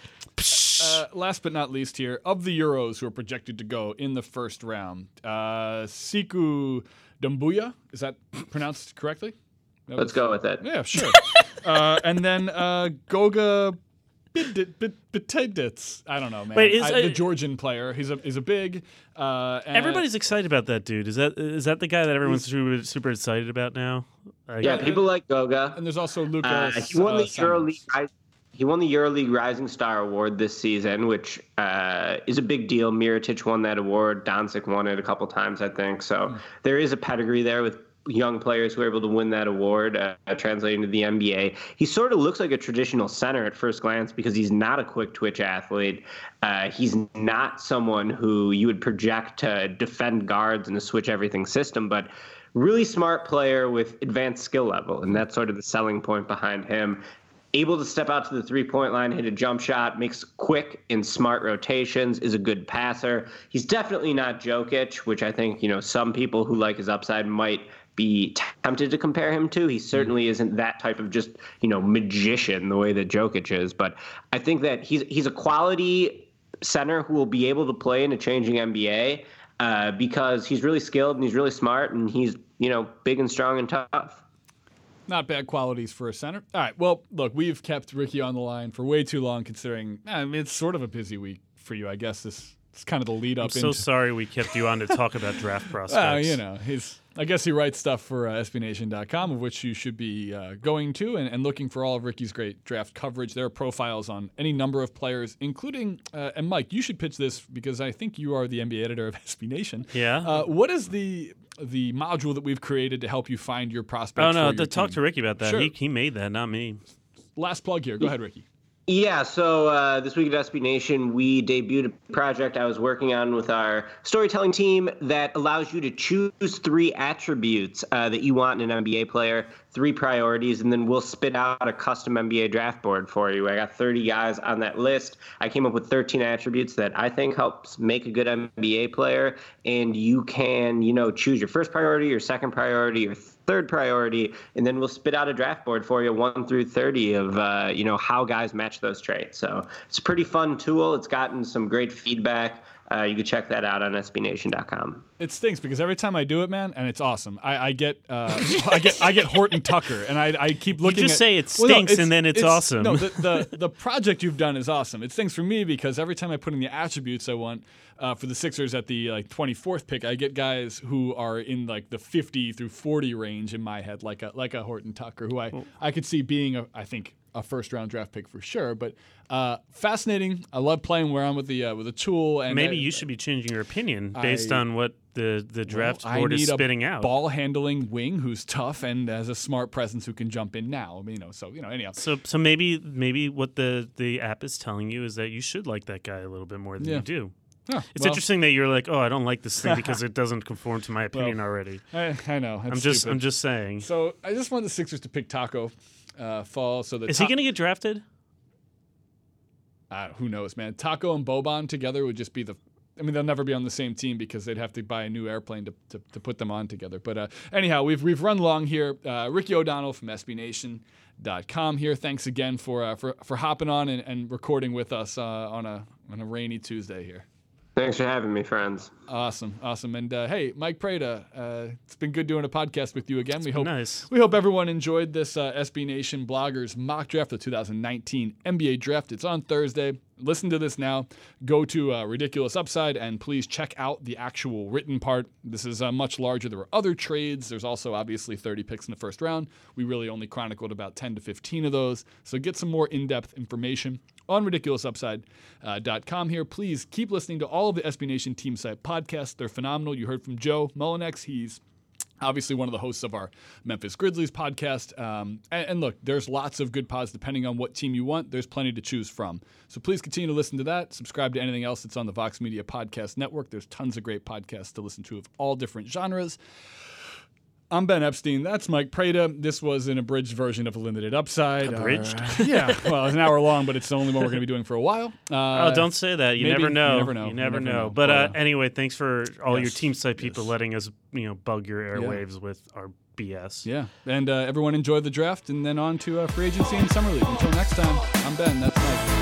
Uh, last but not least, here of the Euros who are projected to go in the first round, uh, Sekou Doumbouya is that pronounced correctly? That Let's was, go with it. Yeah, sure. uh, and then uh, Goga Bitadze. I don't know, man. Wait, is, I, the Georgian player. He's a he's a big. Uh, everybody's excited about that dude. Is that is that the guy that everyone's super, super excited about now? yeah, people like Goga. And there's also Lucas. Uh, he won the EuroLeague he won the EuroLeague Rising Star Award this season, which uh, is a big deal. Mirotic won that award. Doncic won it a couple times, I think. So mm. there is a pedigree there with young players who are able to win that award, uh, translating to the NBA. He sort of looks like a traditional center at first glance because he's not a quick twitch athlete. Uh, he's not someone who you would project to defend guards in a switch everything system, but really smart player with advanced skill level, and that's sort of the selling point behind him able to step out to the three point line, hit a jump shot, makes quick and smart rotations, is a good passer. He's definitely not Jokic, which I think, you know, some people who like his upside might be tempted to compare him to. He certainly isn't that type of just you know magician the way that Jokic is, but I think that he's he's a quality center who will be able to play in a changing NBA uh, because he's really skilled and he's really smart and he's you know big and strong and tough. Not bad qualities for a center. All right. Well, look, we've kept Ricky on the line for way too long, considering I mean, it's sort of a busy week for you. I guess this it's kind of the lead up. I'm so into, sorry we kept you on to talk about draft prospects. Well, you know, he's. I guess he writes stuff for uh, SBNation.com, of which you should be uh, going to and, and, looking for all of Ricky's great draft coverage. There are profiles on any number of players, including. Uh, and Mike, you should pitch this because I think you are the NBA editor of SB Nation. Yeah. Uh, what is the the module that we've created to help you find your prospects? Oh no, to talk team? to Ricky about that. Sure. He he made that, not me. Last plug here. Go ahead, Ricky. Yeah, so uh, this week at SB Nation, we debuted a project I was working on with our storytelling team that allows you to choose three attributes uh, that you want in an NBA player, three priorities, and then we'll spit out a custom NBA draft board for you. I got 30 guys on that list. I came up with 13 attributes that I think helps make a good NBA player, and you can, you know, choose your first priority, your second priority, your third priority, and then we'll spit out a draft board for you, one through thirty, of uh, you know how guys match those traits. So it's a pretty fun tool. It's gotten some great feedback. Uh, you can check that out on SBNation.com. It stinks because every time I do it, man, and it's awesome. I, I get, uh, I get, I get Horton Tucker, and I, I keep looking. You just at, say it Well, no, stinks and then it's awesome. No, the, the the project you've done is awesome. It stinks for me because every time I put in the attributes I want uh, for the Sixers at the like 24th pick, I get guys who are in like the 50 through 40 range in my head, like a like a Horton Tucker, who I I could see being a, I think a first round draft pick for sure. But uh, fascinating. I love playing around with the uh, with a tool. And Maybe I- you should be changing your opinion based I- on what the the draft I board is spitting out. ball handling wing who's tough and has a smart presence who can jump in now. I mean, you know, so you know, anyhow. So so maybe maybe what the the app is telling you is that you should like that guy a little bit more than Yeah. you do. Huh, It's well, interesting that you're like, oh, I don't like this thing because it doesn't conform to my opinion already. I, I know. I'm just stupid. I'm just saying. So I just want the Sixers to pick Taco uh, fall. So that Is he going to get drafted? Uh, who knows, man? Taco and Boban together would just be the. I mean, they'll never be on the same team because they'd have to buy a new airplane to, to, to put them on together. But uh, anyhow, we've we've run long here. Uh, Ricky O'Donnell from SBNation.com here. Thanks again for uh, for for hopping on and, and recording with us uh, on a on a rainy Tuesday here. Thanks for having me, friends. Awesome, awesome, and uh, hey, Mike Prada, uh, it's been good doing a podcast with you again. we hope nice. we hope everyone enjoyed this uh, SB Nation bloggers mock draft of 2019 NBA draft. It's on Thursday. Listen to this now. Go to uh, Ridiculous Upside and please check out the actual written part. This is uh, much larger. There were other trades. There's also obviously 30 picks in the first round. We really only chronicled about 10 to 15 of those. So get some more in depth information on ridiculousupside.com here. Please keep listening to all of the SB Nation team site podcasts. They're phenomenal. You heard from Joe Mullinax. He's obviously one of the hosts of our Memphis Grizzlies podcast. Um, and, and look, there's lots of good pods depending on what team you want. There's plenty to choose from. So please continue to listen to that. Subscribe to anything else that's on the Vox Media Podcast Network. There's tons of great podcasts to listen to of all different genres. I'm Ben Epstein. That's Mike Prada. This was an abridged version of a limited upside. Abridged? Uh, yeah. Well, it's an hour long, but it's the only one we're going to be doing for a while. Uh, oh, don't say that. You maybe. never You know. never know. You You never never know. know. But uh, uh, anyway, thanks for all your team site people yes. letting us, you know, bug your airwaves with our BS. Yeah. And uh, everyone enjoy the draft and then on to uh, free agency and summer league. Until next time, I'm Ben. That's Mike.